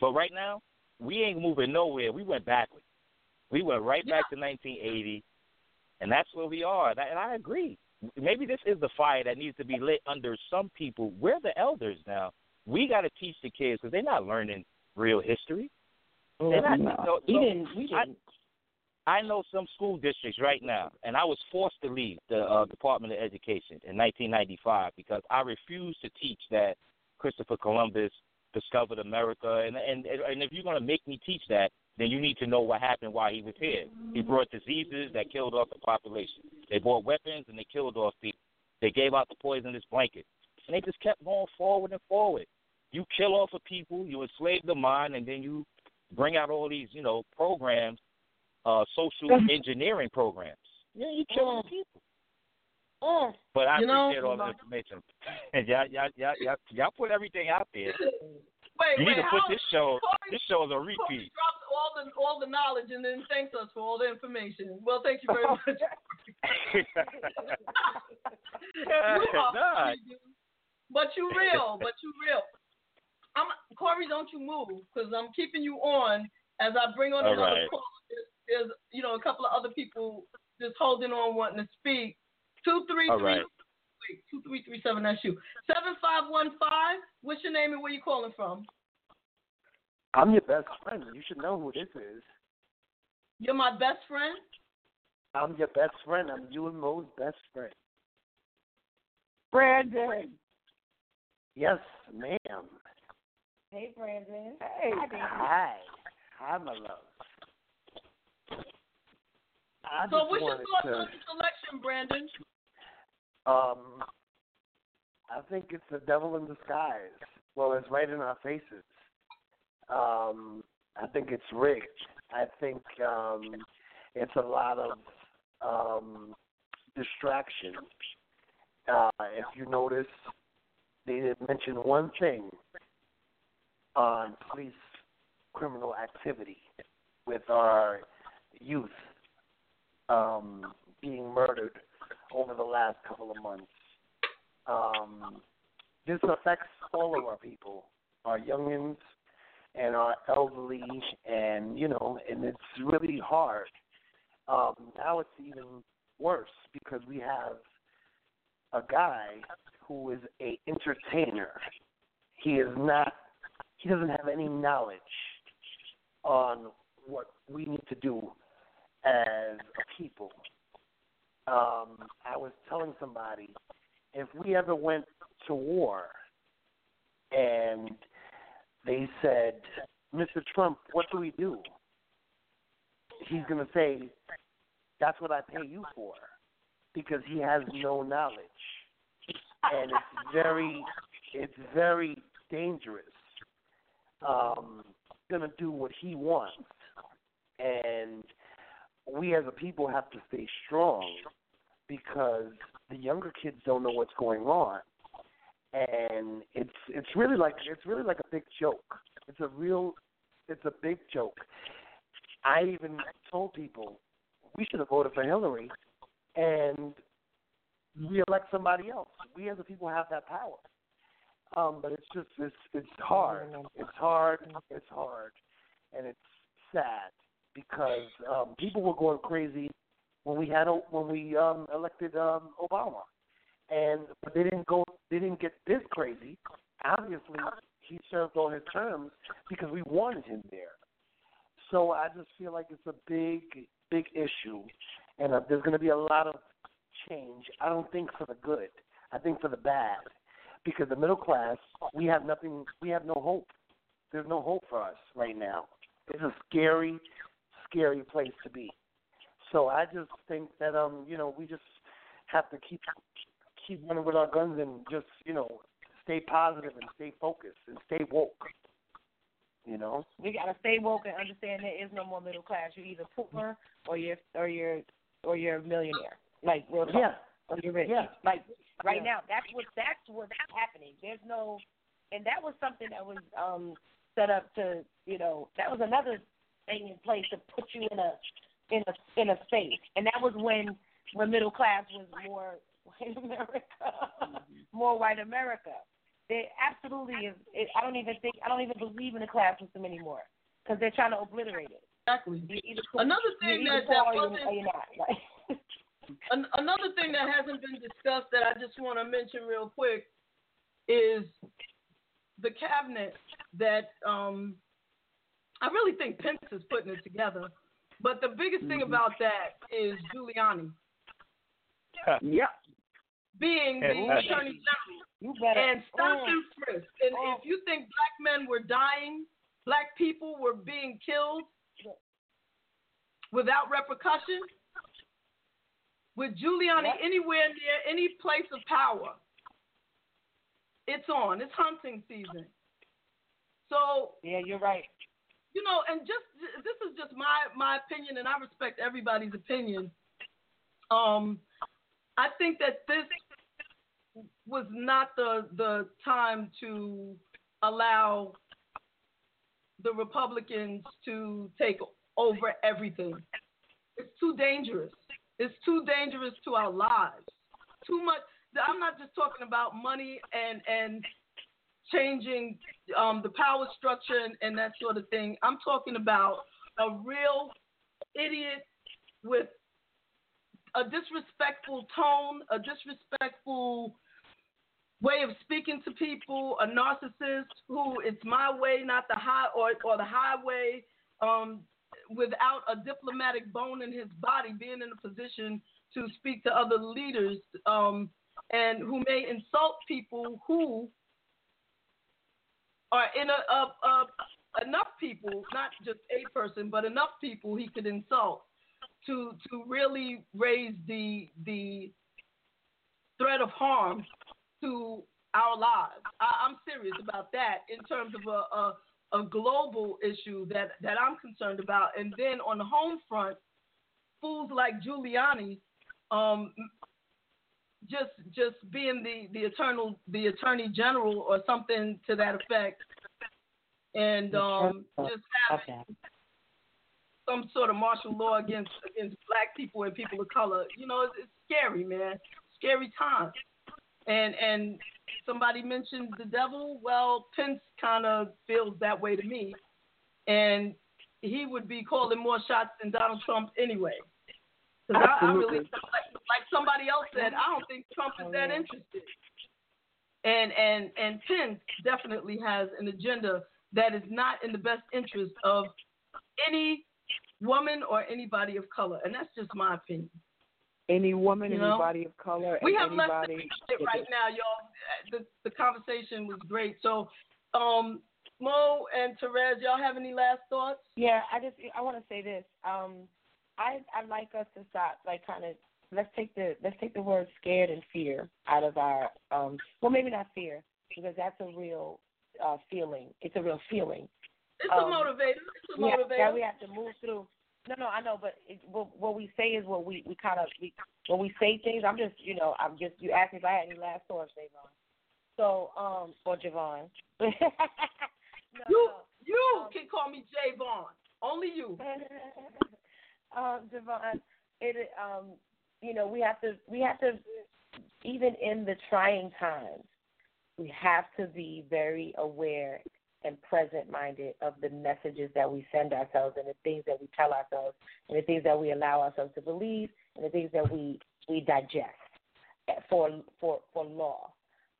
but right now, we ain't moving nowhere. We went backwards. We went right back to nineteen eighty and that's where we are. And I, and I agree. Maybe this is the fire that needs to be lit under some people. We're the elders now. We got to teach the kids because they're not learning real history. They're not, No, so- we didn't. We didn't. I know some school districts right now, and I was forced to leave the uh, Department of Education in 1995 because I refused to teach that Christopher Columbus discovered America. And and and if you're going to make me teach that, then you need to know what happened while he was here. He brought diseases that killed off the population. They brought weapons and they killed off people. They gave out the poisonous blanket, and they just kept going forward and forward. You kill off of people, you enslave the mind, and then you bring out all these, you know, programs uh, social mm. engineering programs. Yeah, you killing mm. people. Mm. But I You know- all the information. And y'all, y'all, y'all, y'all, y'all put everything out there. Wait, You wait, need to put this show. Corey- This show is a Corey dropped all the all the knowledge and then thanks us for all the information. Well, thank you very much. are Nah. But you real, but you real. I'm Corey. Don't you move because I'm keeping you on as I bring on All another right. call. There's, there's know a couple of other people just holding on wanting to speak. Two three All three. right. Wait, two three three seven. That's you. Seven five one five. What's your name and where you calling from? I'm your best friend. You should know who this is. You're my best friend. I'm your best friend. I'm you and Mo's best friend. Brandon. Yes, ma'am. Hey, Brandon. Hey, Hi, baby. hi, hi, my love. I so, what's your thoughts to, on this election, Brandon? Um, I think it's the devil in disguise. Well, it's right in our faces. Um, I think it's rigged. I think um, it's a lot of um, distraction. Uh, if you notice, they didn't mention one thing on police criminal activity with our youth um, being murdered over the last couple of months. Um, this affects all of our people, our youngins and our elderly, and you know, and it's really hard. Um, now it's even worse because we have a guy who is a entertainer. He is not. He doesn't have any knowledge on what we need to do as a people. Um, I was telling somebody if we ever went to war and they said, Mr. Trump, what do we do? He's going to say, that's what I pay you for because he has no knowledge. And it's very, it's very dangerous. Um, going to do what he wants. And we as a people have to stay strong because the younger kids don't know what's going on. And it's it's really like it's really like a big joke. It's a real it's a big joke. I even told people we should have voted for hillary and re-elect somebody else. We as a people have that power. Um but it's just it's it's hard. It's hard. It's hard. And it's sad because um people were going crazy when we had when we um elected um Obama, and but they didn't go they didn't get this crazy. Obviously, he served all his terms because we wanted him there. So I just feel like it's a big big issue, and uh, there's going to be a lot of change. I don't think for the good. I think for the bad, because the middle class we have nothing. We have no hope. There's no hope for us right now. It's a scary, scary place to be. So I just think that um, you know, we just have to keep keep running with our guns and just, you know, stay positive and stay focused and stay woke. You know? We gotta stay woke and understand there is no more middle class. You're either poor or you're or you're or you're a millionaire. Like real talk. Yeah. Or you're rich. Yeah. Like right Yeah. now, that's what that's what's happening. There's no and that was something that was um set up to you know, that was another thing in place to put you in a in a in a space. And that was when when middle class was more white America, more white America. They absolutely is. It, I don't even think I don't even believe in the class system anymore because they're trying to obliterate it. Exactly. Another thing that, that wasn't or you're not. Like, An- another thing that hasn't been discussed that I just want to mention real quick is the cabinet that um, I really think Pence is putting it together. But the biggest thing Mm-hmm. about that is Giuliani yeah. being the Yeah. attorney general and stop and frisk. And if you think black men were dying, black people were being killed without repercussion, with Giuliani anywhere near any place of power, it's on. It's hunting season. So yeah, you're right. You know, and just this is just my my opinion, and I respect everybody's opinion. Um, I think that this was not the the time to allow the Republicans to take over everything. It's too dangerous. It's too dangerous to our lives. Too much. I'm not just talking about money and and changing um, the power structure and, and that sort of thing. I'm talking about a real idiot with a disrespectful tone, a disrespectful way of speaking to people, a narcissist who it's my way, not the high or or the highway, um, without a diplomatic bone in his body, being in a position to speak to other leaders, um, and who may insult people who or in a, a, a enough people, not just a person, but enough people he could insult to to really raise the the threat of harm to our lives. I, am serious about that in terms of a, a, a global issue that that I'm concerned about. And then on the home front, fools like Giuliani, um, just just being the the eternal the attorney general or something to that effect, and um, just having some sort of martial law against against black people and people of color. You know, it's, it's scary, man. Scary times. And and somebody mentioned the devil. Well, Pence kind of feels that way to me, and he would be calling more shots than Donald Trump anyway. Because I, I really like, like somebody else said, I don't think Trump is that interested. And and and Pence definitely has an agenda that is not in the best interest of any woman or anybody of color, and that's just my opinion. Any woman, you know? anybody of color, we have anybody, less than right now, y'all. The the conversation was great. So, um, Mo and Terez, y'all have any last thoughts? Yeah, I just I want to say this. Um, I I like us to stop like kind of let's take the let's take the word scared and fear out of our um well maybe not fear because that's a real uh feeling. It's a real feeling. It's um, a motivator. It's a motivator. Yeah, we have to move through. No, no, I know, but it, what, what we say is what we we kind of we when we say things. I'm just you know I'm just you asked me if I had any last thoughts, Javon. So um or Javon. no, you you um, can call me Javon. Only you. um, Javon, it um you know we have to we have to even in the trying times we have to be very aware and present minded of the messages that we send ourselves and the things that we tell ourselves and the things that we allow ourselves to believe and the things that we we digest for for for law.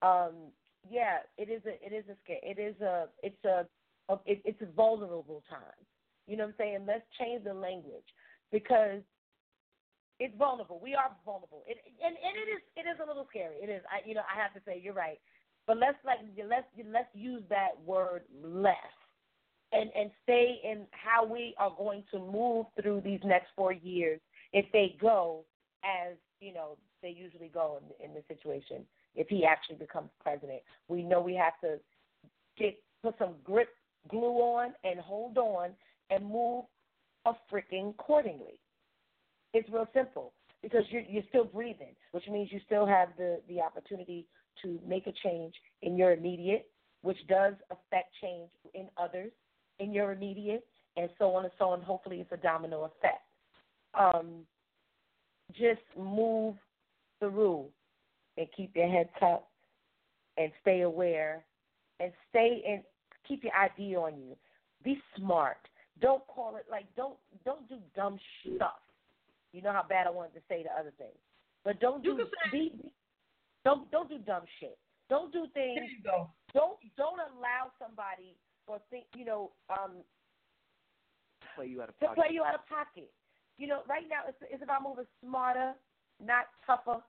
Um, yeah, it is a it is a it is a it's a, a it, it's a vulnerable time. You know what I'm saying? Let's change the language because it's vulnerable. We are vulnerable. It, and and it is it is a little scary. It is. I you know I have to say you're right. But let's like let's let's use that word less, and and stay in how we are going to move through these next four years if they go as you know they usually go in, in this situation. If he actually becomes president, we know we have to get put some grip glue on and hold on and move a freaking accordingly. It's real simple because you're you're still breathing, which means you still have the the opportunity to make a change in your immediate, which does affect change in others in your immediate, and so on and so on. Hopefully, it's a domino effect. Um, just move through and keep your head tucked and stay aware and stay and keep your ID on you. Be smart. Don't call it like don't don't do dumb stuff. You know how bad I wanted to say the other thing, but don't do be, don't don't do dumb shit. Don't do things. Go. Don't don't allow somebody or think you know um play you out of to pocket. play you out of pocket. You know, right now it's it's about moving smarter, not tougher.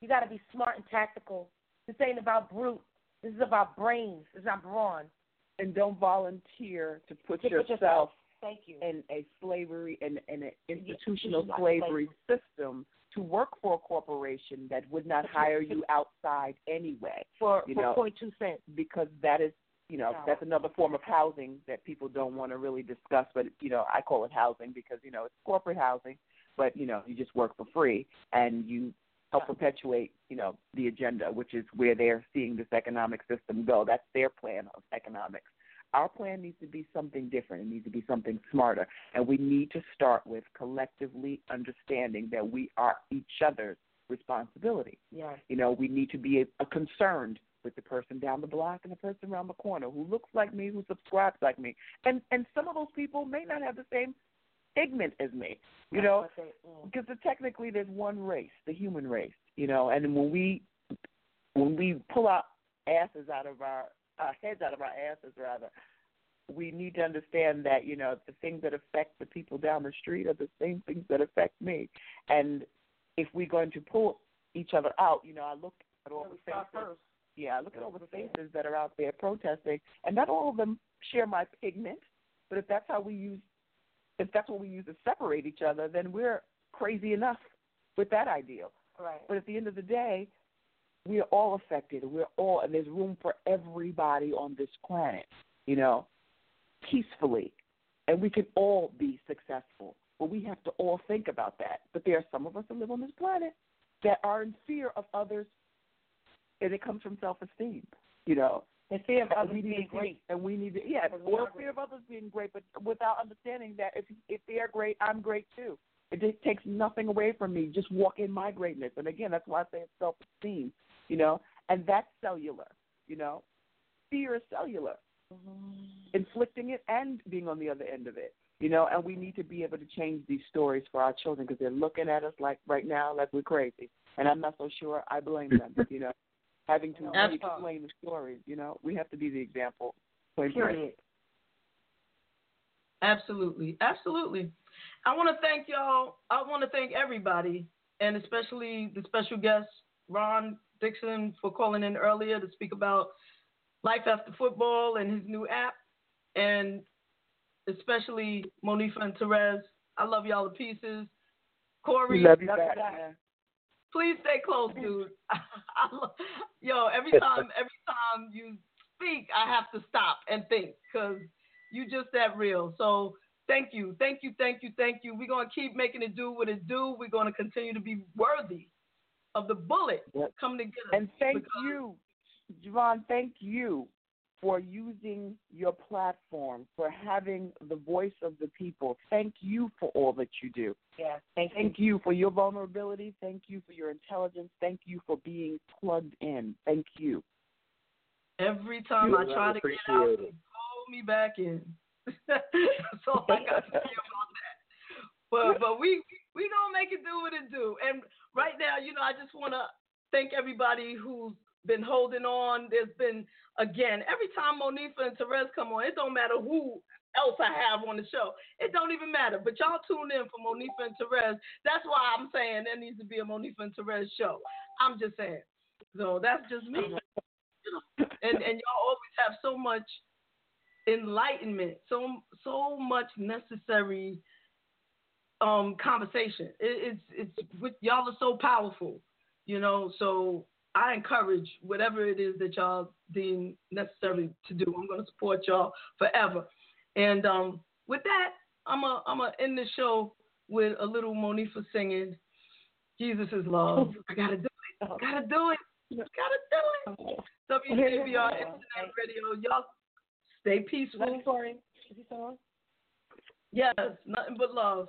You got to be smart and tactical. This ain't about brute. This is about brains. It's not brawn. And don't volunteer to put To put yourself yourself. Thank you. in a slavery and in an institutional institutional slavery system to work for a corporation that would not hire you outside anyway. For you for know, point two cents. because that is you know No. that's another form of housing that people don't want to really discuss but you know i call it housing because you know it's corporate housing but you know you just work for free and you help perpetuate you know the agenda which is where they're seeing this economic system go that's their plan of economics our plan needs to be something different it needs to be something smarter and we need to start with collectively understanding that we are each other's responsibility Yeah. you know, we need to be a, a concerned with the person down the block and the person around the corner who looks like me, who subscribes like me. And and some of those people may not have the same pigment as me, you know, That's what they- mm. because technically there's one race, the human race, you know. And when we when we pull our asses out of our our heads out of our asses rather, we need to understand that you know the things that affect the people down the street are the same things that affect me. And if we're going to pull each other out, you know, I look at all the faces. Yeah, look at all the faces that are out there protesting, and not all of them share my pigment. But if that's how we use, if that's what we use to separate each other, then we're crazy enough with that ideal. Right. But at the end of the day, we are all affected. We're all, and there's room for everybody on this planet, you know, peacefully. And we can all be successful. But we have to all think about that. But there are some of us that live on this planet that are in fear of others, and it comes from self esteem, you know. The fear of others we need being great. And we need to, yeah, or fear of others being great, but without understanding that if if they're great, I'm great too. It just takes nothing away from me. Just walk in my greatness. And again, that's why I say it's self esteem, you know, and that's cellular, you know. Fear is cellular, mm-hmm. inflicting it and being on the other end of it, you know, and we need to be able to change these stories for our children because they're looking at us like right now, like we're crazy. And I'm not so sure I blame them, you know, having to Absolutely. explain the stories, you know. We have to be the example. Period. Absolutely, absolutely. I want to thank y'all. I want to thank everybody, and especially the special guest Ron Dixon for calling in earlier to speak about life after football and his new app, and especially Monifah and Terez. I love y'all to pieces. Corey, love you back, please stay close, dude. Love, yo, every time, every time you speak, I have to stop and think because you just that real. So thank you, thank you, thank you, thank you. We're gonna keep making it do what it do. We're gonna continue to be worthy of the bullet Yep. coming to get us. And thank because- you, JaVonne, thank you for using your platform, for having the voice of the people. Thank you for all that you do. Yeah. Thank, Thank you for your vulnerability. Thank you for your intelligence. Thank you for being plugged in. Thank you. Every time I try to get out, appreciate you pull me back in. That's all I got to say about that. But but we we gonna make it do what it do. And right now, you know, I just want to thank everybody who's been holding on. There's been again every time Monifah and Terez come on, it don't matter who else I have on the show. It don't even matter. But y'all tune in for Monifah and Terez. That's why I'm saying there needs to be a Monifah and Terez show. I'm just saying. So that's just me. And and y'all always have so much enlightenment, so so much necessary um conversation. It, it's it's with y'all are so powerful, you know. So I encourage whatever it is that y'all deem necessary to do. I'm gonna support y'all forever. And um with that, I'm a I'm gonna end the show with a little Monifah singing. Jesus is love. I gotta do it. I Gotta do it. Gotta do it. WCBR Internet Radio. Y'all stay peaceful. Corey. Is he still on? Yes, nothing but love.